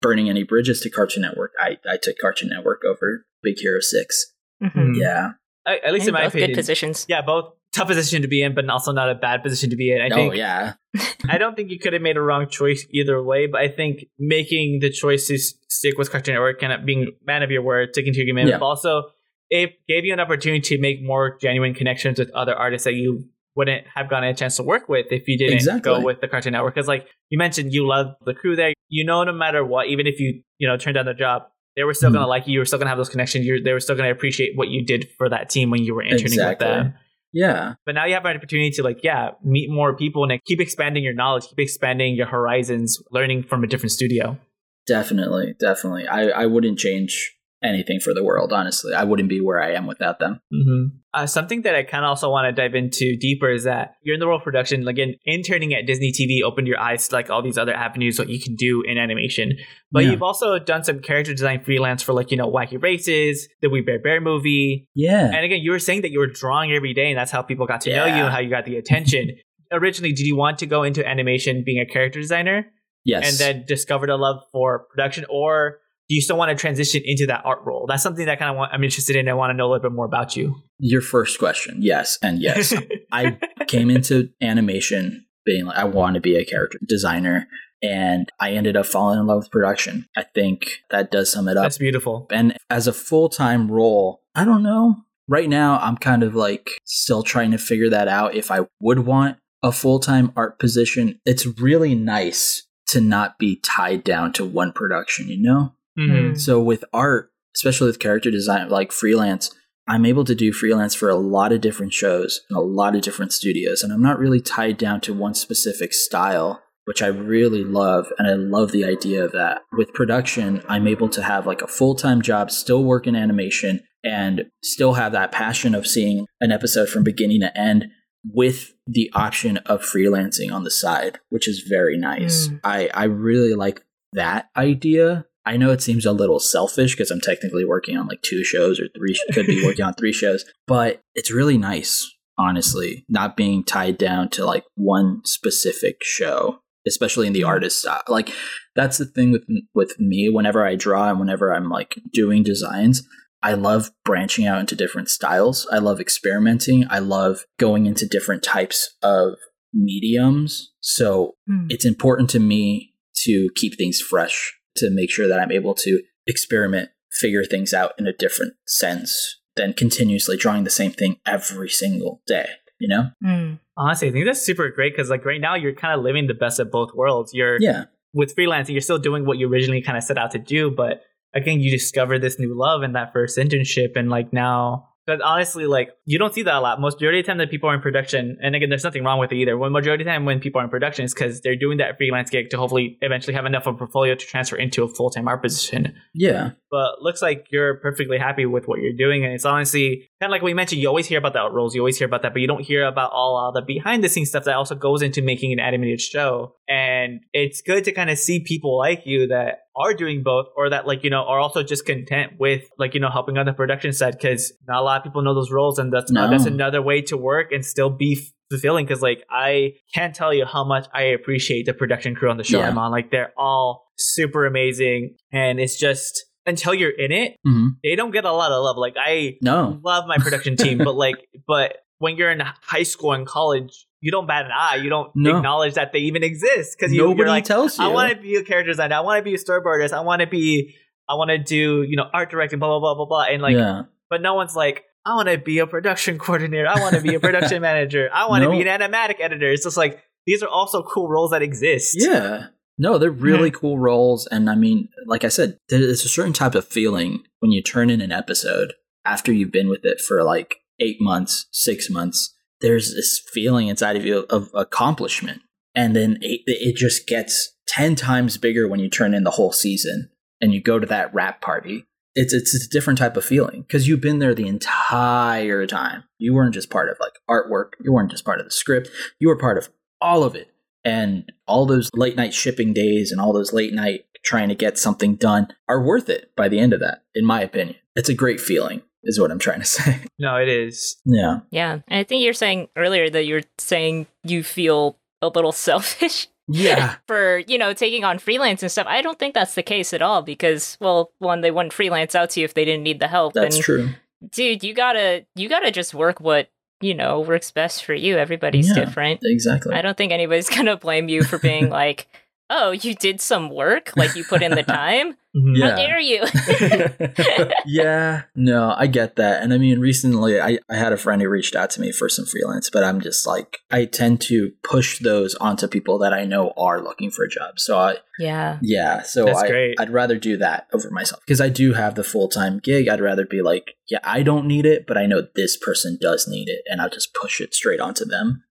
Speaker 1: burning any bridges to Cartoon Network, I I took Cartoon Network over Big Hero Six.
Speaker 3: Mhm.
Speaker 1: Yeah.
Speaker 2: At least in my
Speaker 3: both
Speaker 2: opinion,
Speaker 3: good positions.
Speaker 2: yeah, both tough position to be in, but also not a bad position to be in. I
Speaker 1: oh
Speaker 2: think
Speaker 1: yeah. (laughs)
Speaker 2: I don't think you could have made a wrong choice either way, but I think making the choice to stick with Cartoon Network, kind of being man of your word, sticking to your commitment,
Speaker 1: Yeah.
Speaker 2: but also it gave you an opportunity to make more genuine connections with other artists that you wouldn't have gotten a chance to work with if you didn't
Speaker 1: Exactly.
Speaker 2: go with the Cartoon Network. Because, like you mentioned, you love the crew there. You know, no matter what, even if you you know turned down the job, they were still
Speaker 1: Mhm.
Speaker 2: gonna like you. You were still gonna have those connections. You they were still gonna appreciate what you did for that team when you were interning
Speaker 1: Exactly.
Speaker 2: with them.
Speaker 1: Yeah.
Speaker 2: But now you have an opportunity to like, yeah, meet more people and keep expanding your knowledge, keep expanding your horizons, learning from a different studio.
Speaker 1: Definitely. Definitely. I I wouldn't change anything for the world. Honestly, I wouldn't be where I am without them.
Speaker 2: Mm-hmm. Uh, something that I kind of also want to dive into deeper is that you're in the world of production. Again, interning at Disney TV opened your eyes to like all these other avenues what you can do in animation. But
Speaker 1: Yeah.
Speaker 2: you've also done some character design freelance for like you know Wacky Races, the We Bare Bears movie,
Speaker 1: Yeah.
Speaker 2: and again, you were saying that you were drawing every day, and that's how people got to know you and how you got the attention. (laughs) Originally, did you want to go into animation being a character designer?
Speaker 1: yes.
Speaker 2: and then discovered a love for production, or do you still want to transition into that art role? That's something that kind of want, I'm interested in. I want to know a little bit more about you.
Speaker 1: Your first question, yes, and yes. I came into animation being like, I want to be a character designer, and I ended up falling in love with production. I think that does sum it up.
Speaker 2: That's beautiful.
Speaker 1: And as a full time role, I don't know. Right now, I'm kind of like still trying to figure that out if I would want a full time art position. It's really nice to not be tied down to one production, you know?
Speaker 2: Mhm.
Speaker 1: So with art, especially with character design, like freelance, I'm able to do freelance for a lot of different shows and a lot of different studios. And I'm not really tied down to one specific style, which I really love. And I love the idea of that. With production, I'm able to have like a full time job, still work in animation, and still have that passion of seeing an episode from beginning to end with the option of freelancing on the side, which is very nice.
Speaker 3: Mm.
Speaker 1: I, I really like that idea. I know it seems a little selfish because I'm technically working on like two shows or three, (laughs) could be working on three shows, but it's really nice, honestly, not being tied down to like one specific show. especially in the artist style. Like that's the thing with with me. Whenever I draw and whenever I'm like doing designs, I love branching out into different styles. I love experimenting. I love going into different types of mediums. So
Speaker 3: Mm.
Speaker 1: it's important to me to keep things fresh, to make sure that I'm able to experiment, figure things out in a different sense than continuously drawing the same thing every single day, you know?
Speaker 3: Mm.
Speaker 2: Honestly, I think that's super great because like right now you're kind of living the best of both worlds. You're
Speaker 1: Yeah.
Speaker 2: with freelancing, you're still doing what you originally kind of set out to do, but again, you discover this new love in that first internship, and like now, because honestly, like you don't see that a lot. Most majority of the time that people are in production, and again, there's nothing wrong with it either. When majority of the time when people are in production is because they're doing that freelance gig to hopefully eventually have enough of a portfolio to transfer into a full time art position.
Speaker 1: Yeah.
Speaker 2: But looks like you're perfectly happy with what you're doing, and it's honestly kind of like we mentioned. You always hear about the out roles, you always hear about that, but you don't hear about all uh, the behind the scenes stuff that also goes into making an animated show. And it's good to kind of see people like you that are doing both, or that like you know are also just content with like you know helping on the production side, because not a lot of people know those roles, and that's
Speaker 1: No.
Speaker 2: that's another way to work and still be fulfilling. Because like I can't tell you how much I appreciate the production crew on the show
Speaker 1: Yeah.
Speaker 2: I'm on. Like they're all super amazing, and it's just until you're in it,
Speaker 1: hmm
Speaker 2: they don't get a lot of love. Like I
Speaker 1: No.
Speaker 2: love my production team, but like, (laughs) but when you're in high school and college, you don't bat an eye. You don't
Speaker 1: No.
Speaker 2: acknowledge that they even exist because you,
Speaker 1: Nobody
Speaker 2: you're like,
Speaker 1: tells you.
Speaker 2: I want to be a character designer. I want to be a storyboardist. I want to be, I want to do, you know, art directing, blah blah blah blah blah. And like,
Speaker 1: yeah.
Speaker 2: but no one's like, I want to be a production (laughs) coordinator. I want to be a production (laughs) manager. I want to
Speaker 1: No.
Speaker 2: be an animatic editor. It's just like these are also cool roles that exist.
Speaker 1: Yeah. No, they're hmm. really cool roles. And I mean, like I said, there's a certain type of feeling when you turn in an episode after you've been with it for like eight months, six months. There's this feeling inside of you of accomplishment. And then it, it just gets 10 times bigger when you turn in the whole season and you go to that rap party. It's, it's a different type of feeling because you've been there the entire time. You weren't just part of like artwork. You weren't just part of the script. You were part of all of it and all those late night shipping days and all those late night trying to get something done are worth it by the end of that in my opinion it's a great feeling is what i'm trying to (laughs) say
Speaker 2: No, it is.
Speaker 1: yeah
Speaker 3: Yeah. And I think you're saying earlier that you're saying you feel a little (laughs) selfish
Speaker 1: yeah
Speaker 3: for, you know, taking on freelance and stuff. I don't think that's the case at all because, well, one, they wouldn't freelance out to you if they didn't need the help.
Speaker 1: that's
Speaker 3: and
Speaker 1: true
Speaker 3: dude, you gotta you gotta just work what, you know, works best for you. Everybody's
Speaker 1: Yeah.
Speaker 3: different.
Speaker 1: exactly
Speaker 3: I don't think anybody's (laughs) gonna blame you for being like, oh, you did some work, like you put in the (laughs) time.
Speaker 2: Mhm.
Speaker 1: Yeah.
Speaker 3: How dare you? (laughs)
Speaker 1: yeah no i get that and i mean recently I, I had a friend who reached out to me for some freelance but i'm just like i tend to push those onto people that i know are looking for a job so i
Speaker 3: yeah.
Speaker 1: Yeah, so
Speaker 2: That's
Speaker 1: I,
Speaker 2: great.
Speaker 1: I'd rather do that over myself because I do have the full time gig. I'd rather be like, yeah, I don't need it, but I know this person does need it, and I'll just push it straight onto them.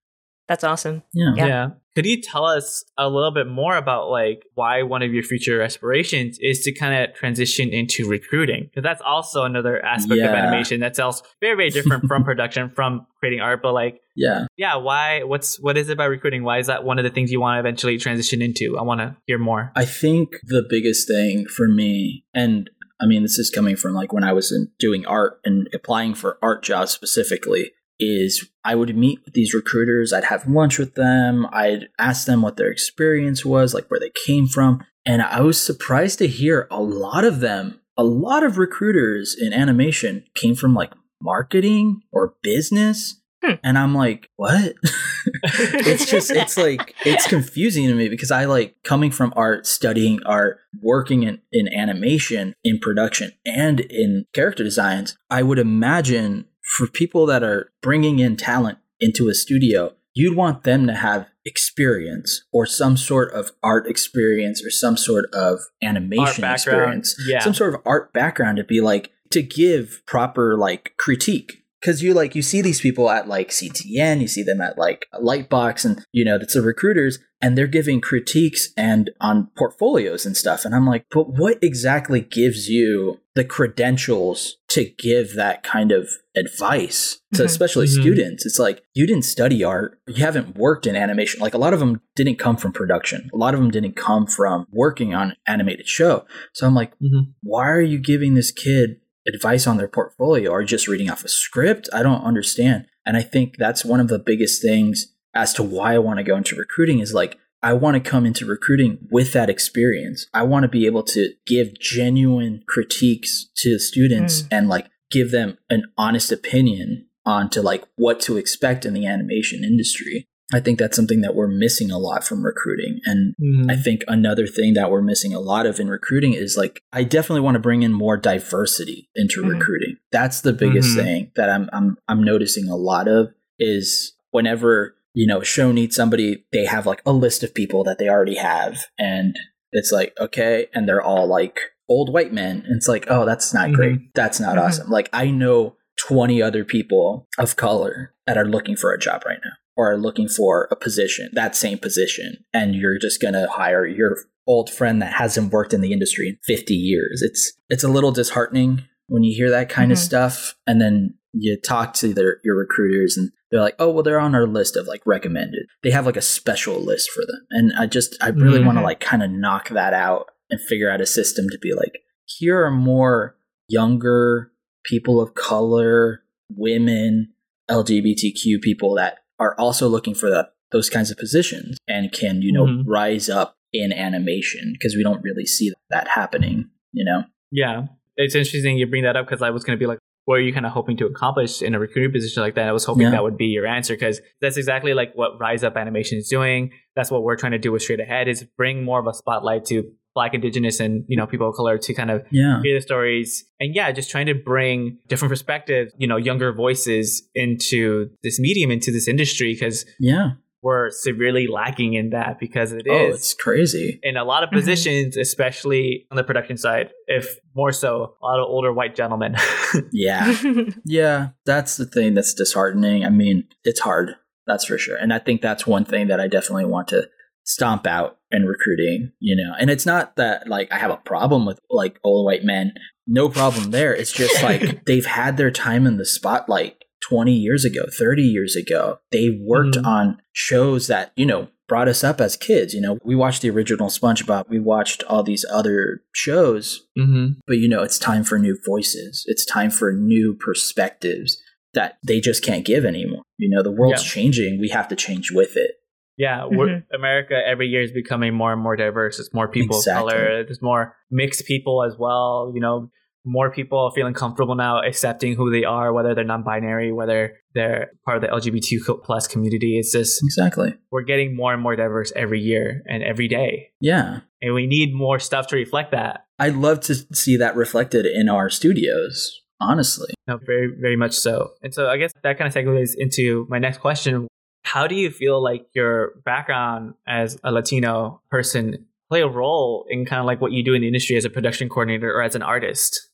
Speaker 3: That's awesome.
Speaker 1: Yeah,
Speaker 3: Yeah.
Speaker 2: Yeah. Could you tell us a little bit more about like why one of your future aspirations is to kind of transition into recruiting? Because that's also another aspect of animation that's also very, very different from (laughs) production, from creating art. But like,
Speaker 1: yeah.
Speaker 2: yeah, why? What's what is it about recruiting? Why is that one of the things you want to eventually transition into? I want to hear more.
Speaker 1: I think the biggest thing for me, and I mean, this is coming from like when I was in doing art and applying for art jobs specifically, is I would meet with these recruiters, I'd have lunch with them, I'd ask them what their experience was, like where they came from. And I was surprised to hear a lot of them, a lot of recruiters in animation came from like marketing or business.
Speaker 3: Hmm.
Speaker 1: And I'm like, what? (laughs) it's just it's (laughs) like it's confusing to me because I like coming from art, studying art, working in, in animation, in production, and in character designs. I would imagine for people that are bringing in talent into a studio, you'd want them to have experience or some sort of art experience or some sort of animation experience,
Speaker 2: Yeah.
Speaker 1: some sort of art background to be like to give proper like critique because you like you see these people at like CTN, you see them at like Lightbox, and you know that's the recruiters, and they're giving critiques and on portfolios and stuff, and I'm like, but what exactly gives you the credentials to give that kind of advice to
Speaker 3: Mhm.
Speaker 1: especially
Speaker 2: Mhm.
Speaker 1: students? It's like you didn't study art, you haven't worked in animation. Like a lot of them didn't come from production, a lot of them didn't come from working on an animated show. So I'm like,
Speaker 2: Mhm.
Speaker 1: why are you giving this kid advice on their portfolio or just reading off a script? I don't understand. And I think that's one of the biggest things as to why I want to go into recruiting is like, I want to come into recruiting with that experience. I want to be able to give genuine critiques to the students mm. and like give them an honest opinion onto like what to expect in the animation industry. I think that's something that we're missing a lot from recruiting. And mm. I think another thing that we're missing a lot of in recruiting is like I definitely want to bring in more diversity into mm. recruiting. That's the biggest mm-hmm. thing that I'm I'm I'm noticing a lot of is whenever, you know, a show needs somebody, they have like a list of people that they already have and it's like, okay, and they're all like old white men. And it's like, oh, that's not mm-hmm. great. That's not mm-hmm. awesome. Like I know 20 other people of color that are looking for a job right now are looking for a position, that same position, and you're just going to hire your old friend that hasn't worked in the industry in 50 years. It's it's a little disheartening when you hear that kind mm-hmm. of stuff and then you talk to their your recruiters and they're like, "Oh, well they're on our list of like recommended." They have like a special list for them. And I just I really mm-hmm. want to like kind of knock that out and figure out a system to be like, "Here are more younger people of color, women, LGBTQ people that are also looking for the, those kinds of positions and can, you know, mm-hmm. rise up in animation because we don't really see that happening, you know?
Speaker 2: Yeah. It's interesting you bring that up because I was going to be like, what are you kind of hoping to accomplish in a recruiting position like that? I was hoping yeah. that would be your answer because that's exactly like what Rise Up Animation is doing. That's what we're trying to do with Straight Ahead is bring more of a spotlight to black indigenous and you know people of color to kind of
Speaker 1: yeah.
Speaker 2: hear the stories. And yeah just trying to bring different perspectives you know younger voices into this medium into this industry because
Speaker 1: yeah.
Speaker 2: we're severely lacking in that because it
Speaker 1: oh,
Speaker 2: is
Speaker 1: it's crazy.
Speaker 2: in a lot of mm-hmm. positions mm-hmm. especially on the production side if more so a lot of older white gentlemen. (laughs)
Speaker 1: Yeah. (laughs) Yeah that's the thing that's disheartening. I mean it's hard that's for sure. And i think that's one thing that i definitely want to stomp out in recruiting, you know. And it's not that like I have a problem with like old white men. No problem there. It's just like (laughs) they've had their time in the spotlight 20 years ago, 30 years ago. They worked mm-hmm. on shows that, you know, brought us up as kids. You know, we watched the original SpongeBob, we watched all these other shows,
Speaker 2: mm-hmm.
Speaker 1: but you know, it's time for new voices. It's time for new perspectives that they just can't give anymore. You know, the world's yeah. changing. We have to change with it.
Speaker 2: Yeah, mm-hmm. America every year is becoming more and more diverse. It's more people exactly. of color. There's more mixed people as well. You know, more people feeling comfortable now accepting who they are, whether they're non-binary, whether they're part of the LGBTQ plus community. It's just
Speaker 1: exactly
Speaker 2: we're getting more and more diverse every year and every day.
Speaker 1: Yeah,
Speaker 2: and we need more stuff to reflect that.
Speaker 1: I'd love to see that reflected in our studios. Honestly,
Speaker 2: no, very, very much so. And so, I guess that kind of segues into my next question, how do you feel like your background as a Latino person play a role in kind of like what you do in the industry as a production coordinator or as an artist?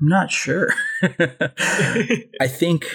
Speaker 1: I'm not sure. (laughs) (laughs) I think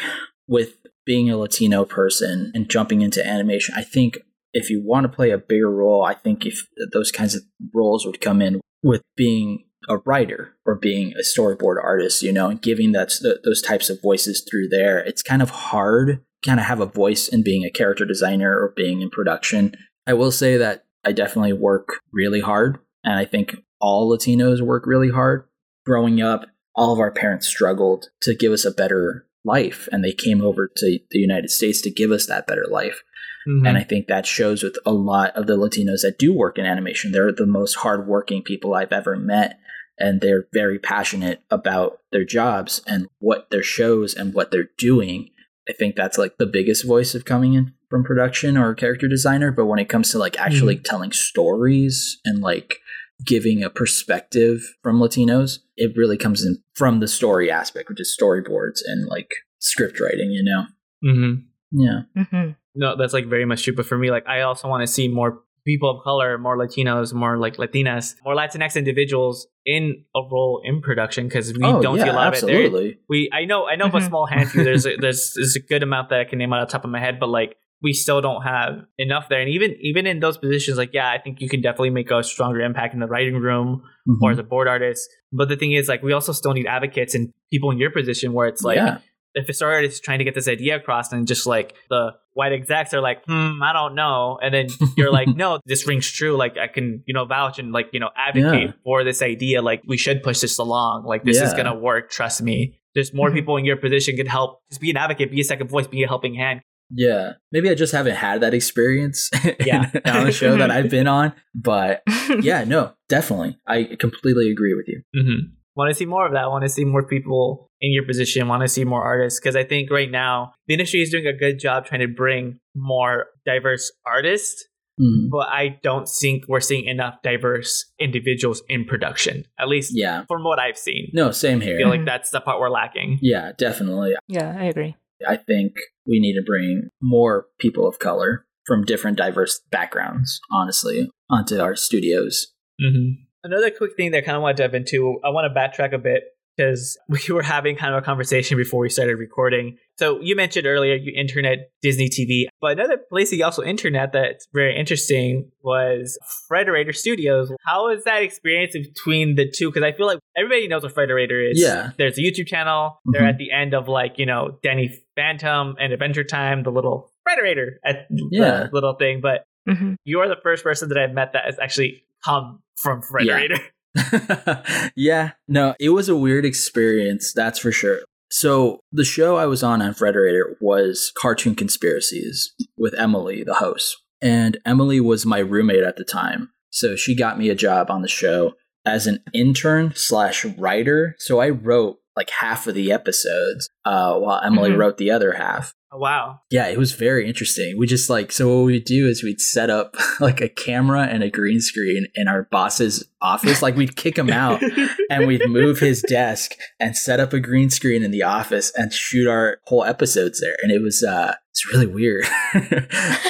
Speaker 1: with being a Latino person and jumping into animation, I think if you want to play a bigger role, I think if those kinds of roles would come in with being a writer or being a storyboard artist, you know, and giving that those types of voices through there, it's kind of hard kind of have a voice in being a character designer or being in production. I will say that I definitely work really hard, and I think all Latinos work really hard. Growing up, all of our parents struggled to give us a better life, and they came over to the United States to give us that better life. Mm-hmm. And I think that shows with a lot of the Latinos that do work in animation. They're the most hardworking people I've ever met, and they're very passionate about their jobs and what their shows and what they're doing I think that's like the biggest voice of coming in from production or character designer. But when it comes to like actually mm. telling stories and like giving a perspective from Latinos, it really comes in from the story aspect, which is storyboards and like script writing, you know?
Speaker 2: Mm-hmm.
Speaker 1: Yeah.
Speaker 3: Mm-hmm.
Speaker 2: No, that's like very much true. But for me, like I also want to see more people of color, more Latinos, more like Latinas, more Latinx individuals in a role in production because we
Speaker 1: oh,
Speaker 2: don't
Speaker 1: yeah,
Speaker 2: see a lot
Speaker 1: absolutely.
Speaker 2: of it. There, we I know I know mm-hmm. of a small handful. There's a, there's there's a good amount that I can name out of the top of my head, but like we still don't have enough there. And even even in those positions, like yeah, I think you can definitely make a stronger impact in the writing room mm-hmm. or as a board artist. But the thing is, like we also still need advocates and people in your position where it's like. Yeah if a story is trying to get this idea across and just like the white execs are like, hmm, I don't know. And then you're like, (laughs) no, this rings true. Like I can, you know, vouch and like, you know, advocate yeah. for this idea. Like we should push this along. Like this yeah. is going to work. Trust me. There's more mm-hmm. people in your position can help. Just be an advocate, be a second voice, be a helping hand.
Speaker 1: Yeah, maybe I just haven't had that experience (laughs)
Speaker 2: Yeah.
Speaker 1: on the show that I've been on. But (laughs) yeah, no, definitely. I completely agree with you.
Speaker 2: Mm-hmm. Want to see more of that? Want to see more people in your position? Want to see more artists? Because I think right now the industry is doing a good job trying to bring more diverse artists,
Speaker 1: Mm,
Speaker 2: but I don't think we're seeing enough diverse individuals in production. At least
Speaker 1: yeah.
Speaker 2: from what I've seen,
Speaker 1: No, same here.
Speaker 2: I
Speaker 1: here.
Speaker 2: feel like that's the part we're lacking.
Speaker 1: Yeah, definitely.
Speaker 3: yeah, I agree.
Speaker 1: I think we need to bring more people of color from different diverse backgrounds, honestly, onto our studios.
Speaker 2: Mm-hmm. Another quick thing that I kind of want to dive into, I want to backtrack a bit because (laughs) we were having kind of a conversation before we started recording. So you mentioned earlier you internet Disney TV, but another place you also internet that's very interesting was Frederator Studios. How is that experience between the two? Because I feel like everybody knows what Frederator is.
Speaker 1: Yeah.
Speaker 2: There's a YouTube channel. They're
Speaker 1: Mhm.
Speaker 2: at the end of like, you know, Danny Phantom and Adventure Time, the little Frederator at
Speaker 1: Yeah.
Speaker 2: the little thing. But
Speaker 3: hmm
Speaker 2: you are the first person that I've met that has actually come from Frederator. (laughs) (laughs)
Speaker 1: yeah, no, it was a weird experience, that's for sure. So, the show I was on on Frederator was Cartoon Conspiracies with Emily, the host. And Emily was my roommate at the time. So, she got me a job on the show as an intern slash writer. So, I wrote like half of the episodes uh, while Emily
Speaker 3: Mhm.
Speaker 1: wrote the other half.
Speaker 2: Oh, wow.
Speaker 1: Yeah, it was very interesting. We just like so what we'd do is we'd set up (laughs) like a camera and a green screen in our boss's office. Like we'd kick him out (laughs) and we'd move his desk and set up a green screen in the office and shoot our whole episodes there. And it was uh it's really weird. (laughs)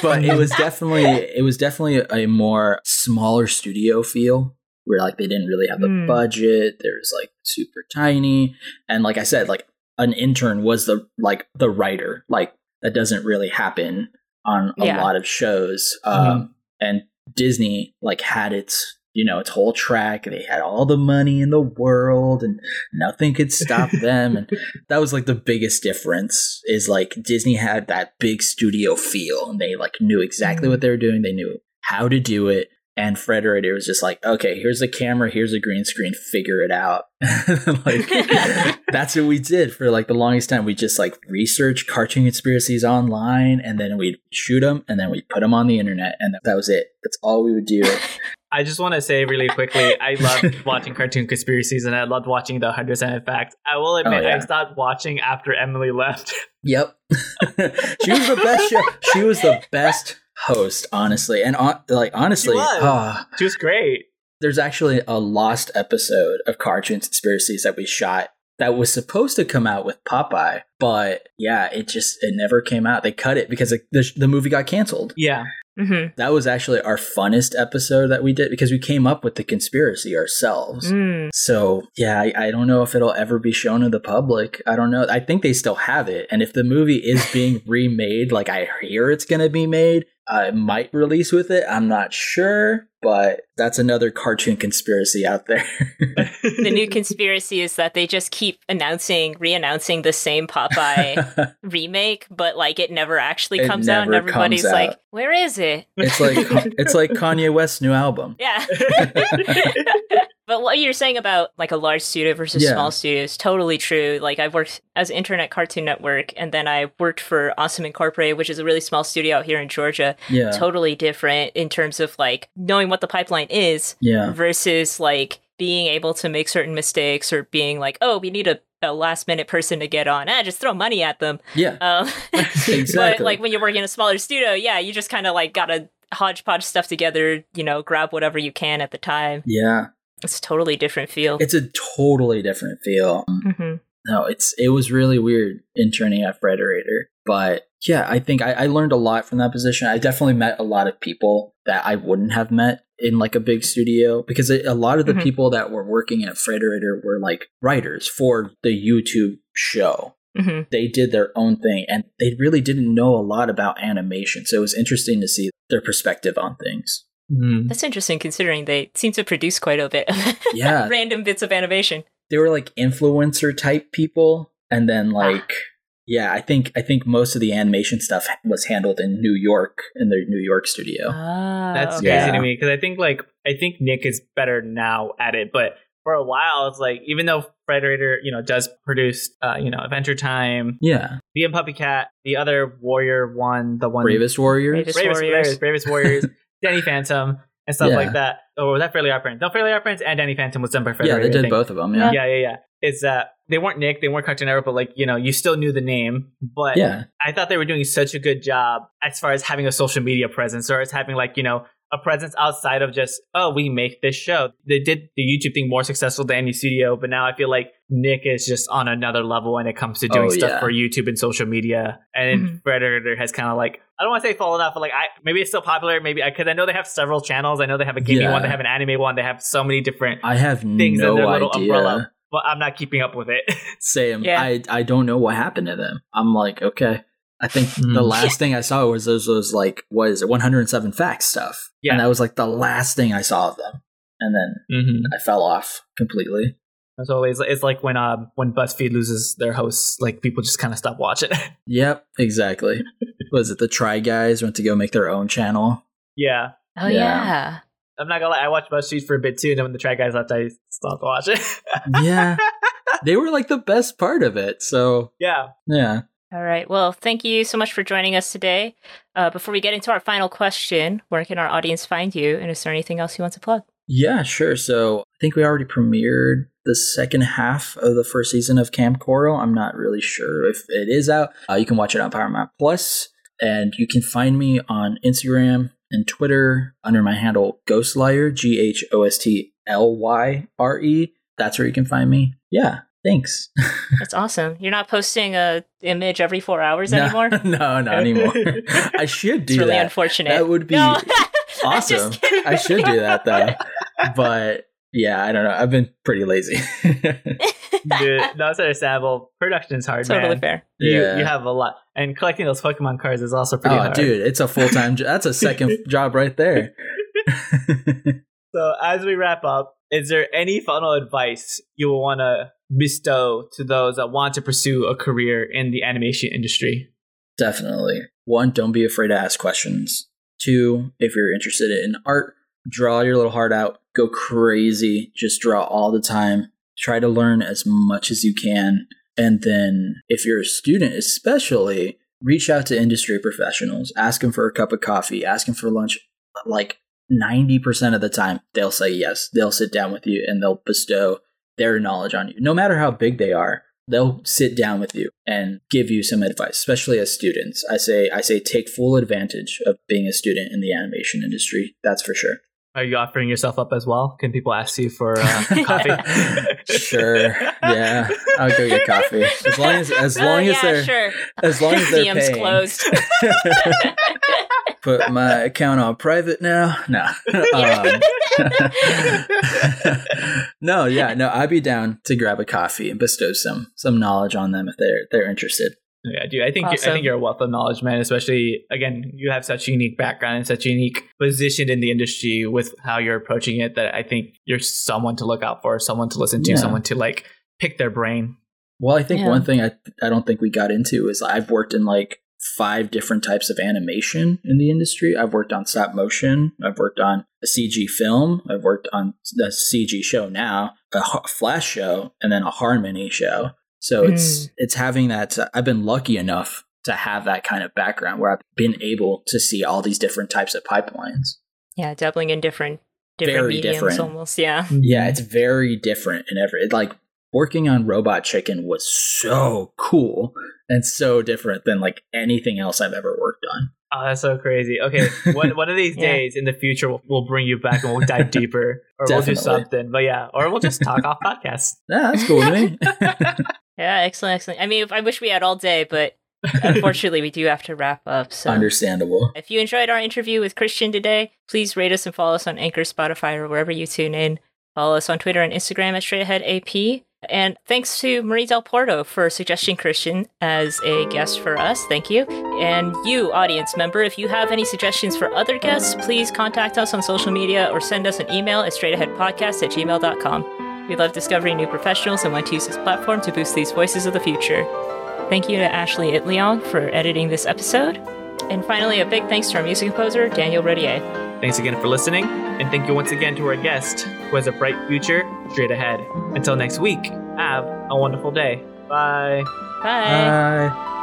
Speaker 1: but it was definitely it was definitely a more smaller studio feel where like they didn't really have the
Speaker 3: Hmm.
Speaker 1: budget. There's like super tiny. And like I said, like an intern was the like the writer. Like that doesn't really happen on a
Speaker 3: Yeah.
Speaker 1: lot of shows. Um and Disney like had its you know its whole track they had all the money in the world and nothing could stop (laughs) them and that was like the biggest difference is like disney had that big studio feel and they like knew exactly
Speaker 3: Mhm.
Speaker 1: what they were doing they knew how to do it and frederator was just like okay here's a camera here's a green screen figure it out (laughs) like (laughs) that's what we did for like the longest time we just like research cartoon conspiracies online and then we'd shoot them and then we'd put them on the internet and that was it that's all we would do (laughs)
Speaker 2: I just want to say really quickly, I loved watching cartoon conspiracies and I loved watching the 100% Facts. I will admit,
Speaker 1: Oh, yeah.
Speaker 2: I stopped watching after Emily left.
Speaker 1: Yep. she was the best show. She was the best host, honestly. And on, like honestly,
Speaker 2: was.
Speaker 1: ah,
Speaker 2: she was great.
Speaker 1: there's actually a lost episode of Cartoon Conspiracies that we shot that was supposed to come out with Popeye, but yeah, it just it never came out. They cut it because it, the, the movie got canceled.
Speaker 2: Yeah.
Speaker 3: hmm
Speaker 1: That was actually our funnest episode that we did because we came up with the conspiracy ourselves.
Speaker 3: Mm.
Speaker 1: So yeah, I, I don't know if it'll ever be shown to the public. I don't know. I think they still have it, and if the movie is being (laughs) remade, like I hear it's gonna be made, I might release with it. I'm not sure, but that's another cartoon conspiracy out there. (laughs)
Speaker 3: The new (laughs) conspiracy is that they just keep announcing, re-announcing the same Popeye (laughs) remake, but like it never actually
Speaker 1: It
Speaker 3: comes out, and everybody's
Speaker 1: comes
Speaker 3: like,
Speaker 1: out.
Speaker 3: "Where is it?"
Speaker 1: it's like it's like Kanye West's new album.
Speaker 3: Yeah. But what you're saying about like a large studio versus
Speaker 1: Yeah.
Speaker 3: small studio is totally true. Like I've worked as Internet Cartoon Network, and then I worked for Awesome Incorporated, which is a really small studio out here in Georgia.
Speaker 1: Yeah,
Speaker 3: Totally different in terms of like knowing what the pipeline is
Speaker 1: yeah,
Speaker 3: versus like being able to make certain mistakes or being like, oh, we need a, a last minute person to get on. Ah, just throw money at them.
Speaker 1: yeah.
Speaker 3: Um, (laughs) (laughs)
Speaker 1: Exactly.
Speaker 3: But like when you're working in a smaller studio, yeah, you just kind of like gotta hodgepodge stuff together. You know, grab whatever you can at the time.
Speaker 1: yeah,
Speaker 3: It's a totally different feel.
Speaker 1: it's a totally different feel.
Speaker 3: hmm
Speaker 1: no, it's it was really weird interning at Frederator. But yeah, I think I, I learned a lot from that position. I definitely met a lot of people that I wouldn't have met in like a big studio because a a lot of the
Speaker 3: Mhm.
Speaker 1: people that were working at Frederator were like writers for the YouTube show.
Speaker 3: hmm
Speaker 1: They did their own thing and they really didn't know a lot about animation. So it was interesting to see their perspective on things.
Speaker 2: Mhm.
Speaker 3: That's interesting considering they seem to produce quite a bit of (laughs)
Speaker 1: Yeah.
Speaker 3: random bits of animation.
Speaker 1: they were like influencer type people and then like yeah i think i think most of the animation stuff was handled in new york in their new york studio
Speaker 3: Ah,
Speaker 2: That's
Speaker 3: okay.
Speaker 2: crazy
Speaker 1: Yeah.
Speaker 2: to me because I think like I think Nick is better now at it, but for a while, it's like even though Frederator, you know, does produce, uh, you know, Adventure Time,
Speaker 1: Yeah.
Speaker 2: Bee and Puppy Cat, the other Warrior one, the one
Speaker 1: Bravest Warriors.
Speaker 3: Bravest-
Speaker 2: Bravest
Speaker 3: Warriors.
Speaker 2: Warriors, Bravest Warriors, Danny Phantom, and stuff
Speaker 1: Yeah.
Speaker 2: like that. Or was that Fairly Odd Parents? No, Fairly Odd Parents and Danny Phantom was done by
Speaker 1: Fairly.
Speaker 2: Yeah,
Speaker 1: they did both of them. Yeah.
Speaker 2: Yeah, yeah, yeah. It's that they weren't Nick, they weren't Cartoon Network, but like you know, you still knew the name. But
Speaker 1: Yeah.
Speaker 2: I thought they were doing such a good job as far as having a social media presence, or as having like you know a presence outside of just oh we make this show. They did the YouTube thing more successful than any studio, but now I feel like Nick is just on another level when it comes to doing
Speaker 1: Oh,
Speaker 2: stuff
Speaker 1: yeah.
Speaker 2: for YouTube and social media. And
Speaker 3: Mhm.
Speaker 2: Frederator has kind of like I don't want to say fallen off, but like I maybe it's still popular, maybe because I know they have several channels. I know they have a gaming
Speaker 1: Yeah.
Speaker 2: one, they have an anime one, they have so many different
Speaker 1: I have
Speaker 2: things
Speaker 1: no
Speaker 2: in their little
Speaker 1: idea.
Speaker 2: umbrella. But I'm not keeping up with it. (laughs)
Speaker 1: Same.
Speaker 3: Yeah.
Speaker 1: I I don't know what happened to them. I'm like, okay. I think the
Speaker 2: Mm.
Speaker 1: last thing I saw was those was like what is it, 107 facts stuff.
Speaker 2: Yeah.
Speaker 1: And that was like the last thing I saw of them. And then
Speaker 2: mm-hmm.
Speaker 1: I fell off completely.
Speaker 2: So it's, it's like when um when BuzzFeed loses their hosts, like people just kind of stop watching. (laughs)
Speaker 1: Yep, exactly. was it the Try Guys went to go make their own channel?
Speaker 2: yeah,
Speaker 3: Oh
Speaker 1: Yeah.
Speaker 3: yeah.
Speaker 2: I'm not gonna lie. I watched BuzzFeed for a bit too, and then when the Try guys left, I stopped watching.
Speaker 1: Yeah. (laughs) they were like the best part of it. So,
Speaker 2: yeah.
Speaker 1: yeah.
Speaker 3: All right. Well, thank you so much for joining us today. Uh, before we get into our final question, where can our audience find you? And is there anything else you want to plug?
Speaker 1: Yeah, sure. So I think we already premiered the second half of the first season of Kamp Koral. I'm not really sure if it is out. Uh, you can watch it on Paramount Plus, and you can find me on Instagram and Twitter under my handle Ghostlyre, G H O S T L Y R E. That's where you can find me. Yeah, thanks.
Speaker 3: That's awesome. You're not posting a image every four hours
Speaker 1: no,
Speaker 3: anymore. (laughs)
Speaker 1: no, not anymore. (laughs) I should do
Speaker 3: it's really
Speaker 1: that.
Speaker 3: unfortunate.
Speaker 1: That would be
Speaker 3: No. (laughs) I'm just
Speaker 1: awesome. I should do that though. But yeah, I don't know. I've been pretty lazy.
Speaker 2: Dude, no, it's understandable. Production is hard,
Speaker 3: totally
Speaker 2: man.
Speaker 3: fair.
Speaker 2: You,
Speaker 1: Yeah.
Speaker 2: you have a lot, and collecting those Pokemon cards is also pretty
Speaker 1: oh,
Speaker 2: hard.
Speaker 1: dude, it's a full time. Jo- that's a second job right there.
Speaker 2: So as we wrap up, is there any final advice you will want to bestow to those that want to pursue a career in the animation industry?
Speaker 1: Definitely. One, don't be afraid to ask questions. Two, if you're interested in art, draw your little heart out. Go crazy. Just draw all the time. Try to learn as much as you can. And then, if you're a student, especially, reach out to industry professionals. Ask them for a cup of coffee. Ask them for lunch. Like 90% of the time, they'll say yes. They'll sit down with you and they'll bestow their knowledge on you. No matter how big they are, they'll sit down with you and give you some advice, especially as students. I say I say take full advantage of being a student in the animation industry. That's for sure.
Speaker 2: Are you offering yourself up as well? Can people ask you for uh, (laughs) coffee? (laughs)
Speaker 1: Sure. Yeah. I'll go get coffee. As long as as (laughs)
Speaker 3: Oh,
Speaker 1: long as
Speaker 3: yeah,
Speaker 1: they're
Speaker 3: sure.
Speaker 1: as long as they're
Speaker 3: DM's
Speaker 1: paying.
Speaker 3: closed.
Speaker 1: Put my (laughs) account on private now. No. (laughs) Um, (laughs) no, yeah, no, I'd be down to grab a coffee and bestow some some knowledge on them if they're they're interested.
Speaker 2: Yeah, dude. I think you're, I think you're a wealth of knowledge, man. Especially again, you have such a unique background and such a unique position in the industry with how you're approaching it. That I think you're someone to look out for, someone to listen to,
Speaker 1: Yeah.
Speaker 2: someone to like pick their brain.
Speaker 1: Well, I think
Speaker 3: Yeah.
Speaker 1: one thing I I don't think we got into is I've worked in like five different types of animation in the industry. I've worked on stop motion. I've worked on a CG film. I've worked on the CG show now, a flash show, and then a Harmony show. So it's hmm. it's having that. I've been lucky enough to have that kind of background where I've been able to see all these different types of pipelines.
Speaker 3: yeah, doubling in different different
Speaker 1: Very
Speaker 3: mediums
Speaker 1: different.
Speaker 3: almost. Yeah. (laughs)
Speaker 1: Yeah, it's very different in every. Like working on Robot Chicken was so cool and so different than like anything else I've ever worked on.
Speaker 2: Oh, that's so crazy. Okay, (laughs) one one of these
Speaker 3: Yeah.
Speaker 2: days in the future, we'll, we'll bring you back and we'll dive (laughs) deeper, or we'll do something. But yeah, or we'll just talk off podcast. (laughs)
Speaker 1: Yeah, that's cool to me.
Speaker 3: Yeah, excellent, excellent. I mean, I wish we had all day, but unfortunately, we do have to wrap up. So,
Speaker 1: Understandable.
Speaker 3: if you enjoyed our interview with Christian today, please rate us and follow us on Anchor, Spotify, or wherever you tune in. Follow us on Twitter and Instagram at StraightAheadAP. And thanks to Marie Del Porto for suggesting Christian as a guest for us. Thank you. And you, audience member, if you have any suggestions for other guests, please contact us on social media or send us an email at straightaheadpodcast at gmail.com. We love discovering new professionals and want to use this platform to boost these voices of the future. Thank you to Ashley Itleong for editing this episode. And finally, a big thanks to our music composer, Daniel Rodier.
Speaker 2: Thanks again for listening, and thank you once again to our guest, who has a bright future straight ahead. Until next week, have a wonderful day. Bye.
Speaker 3: Bye.
Speaker 1: Bye.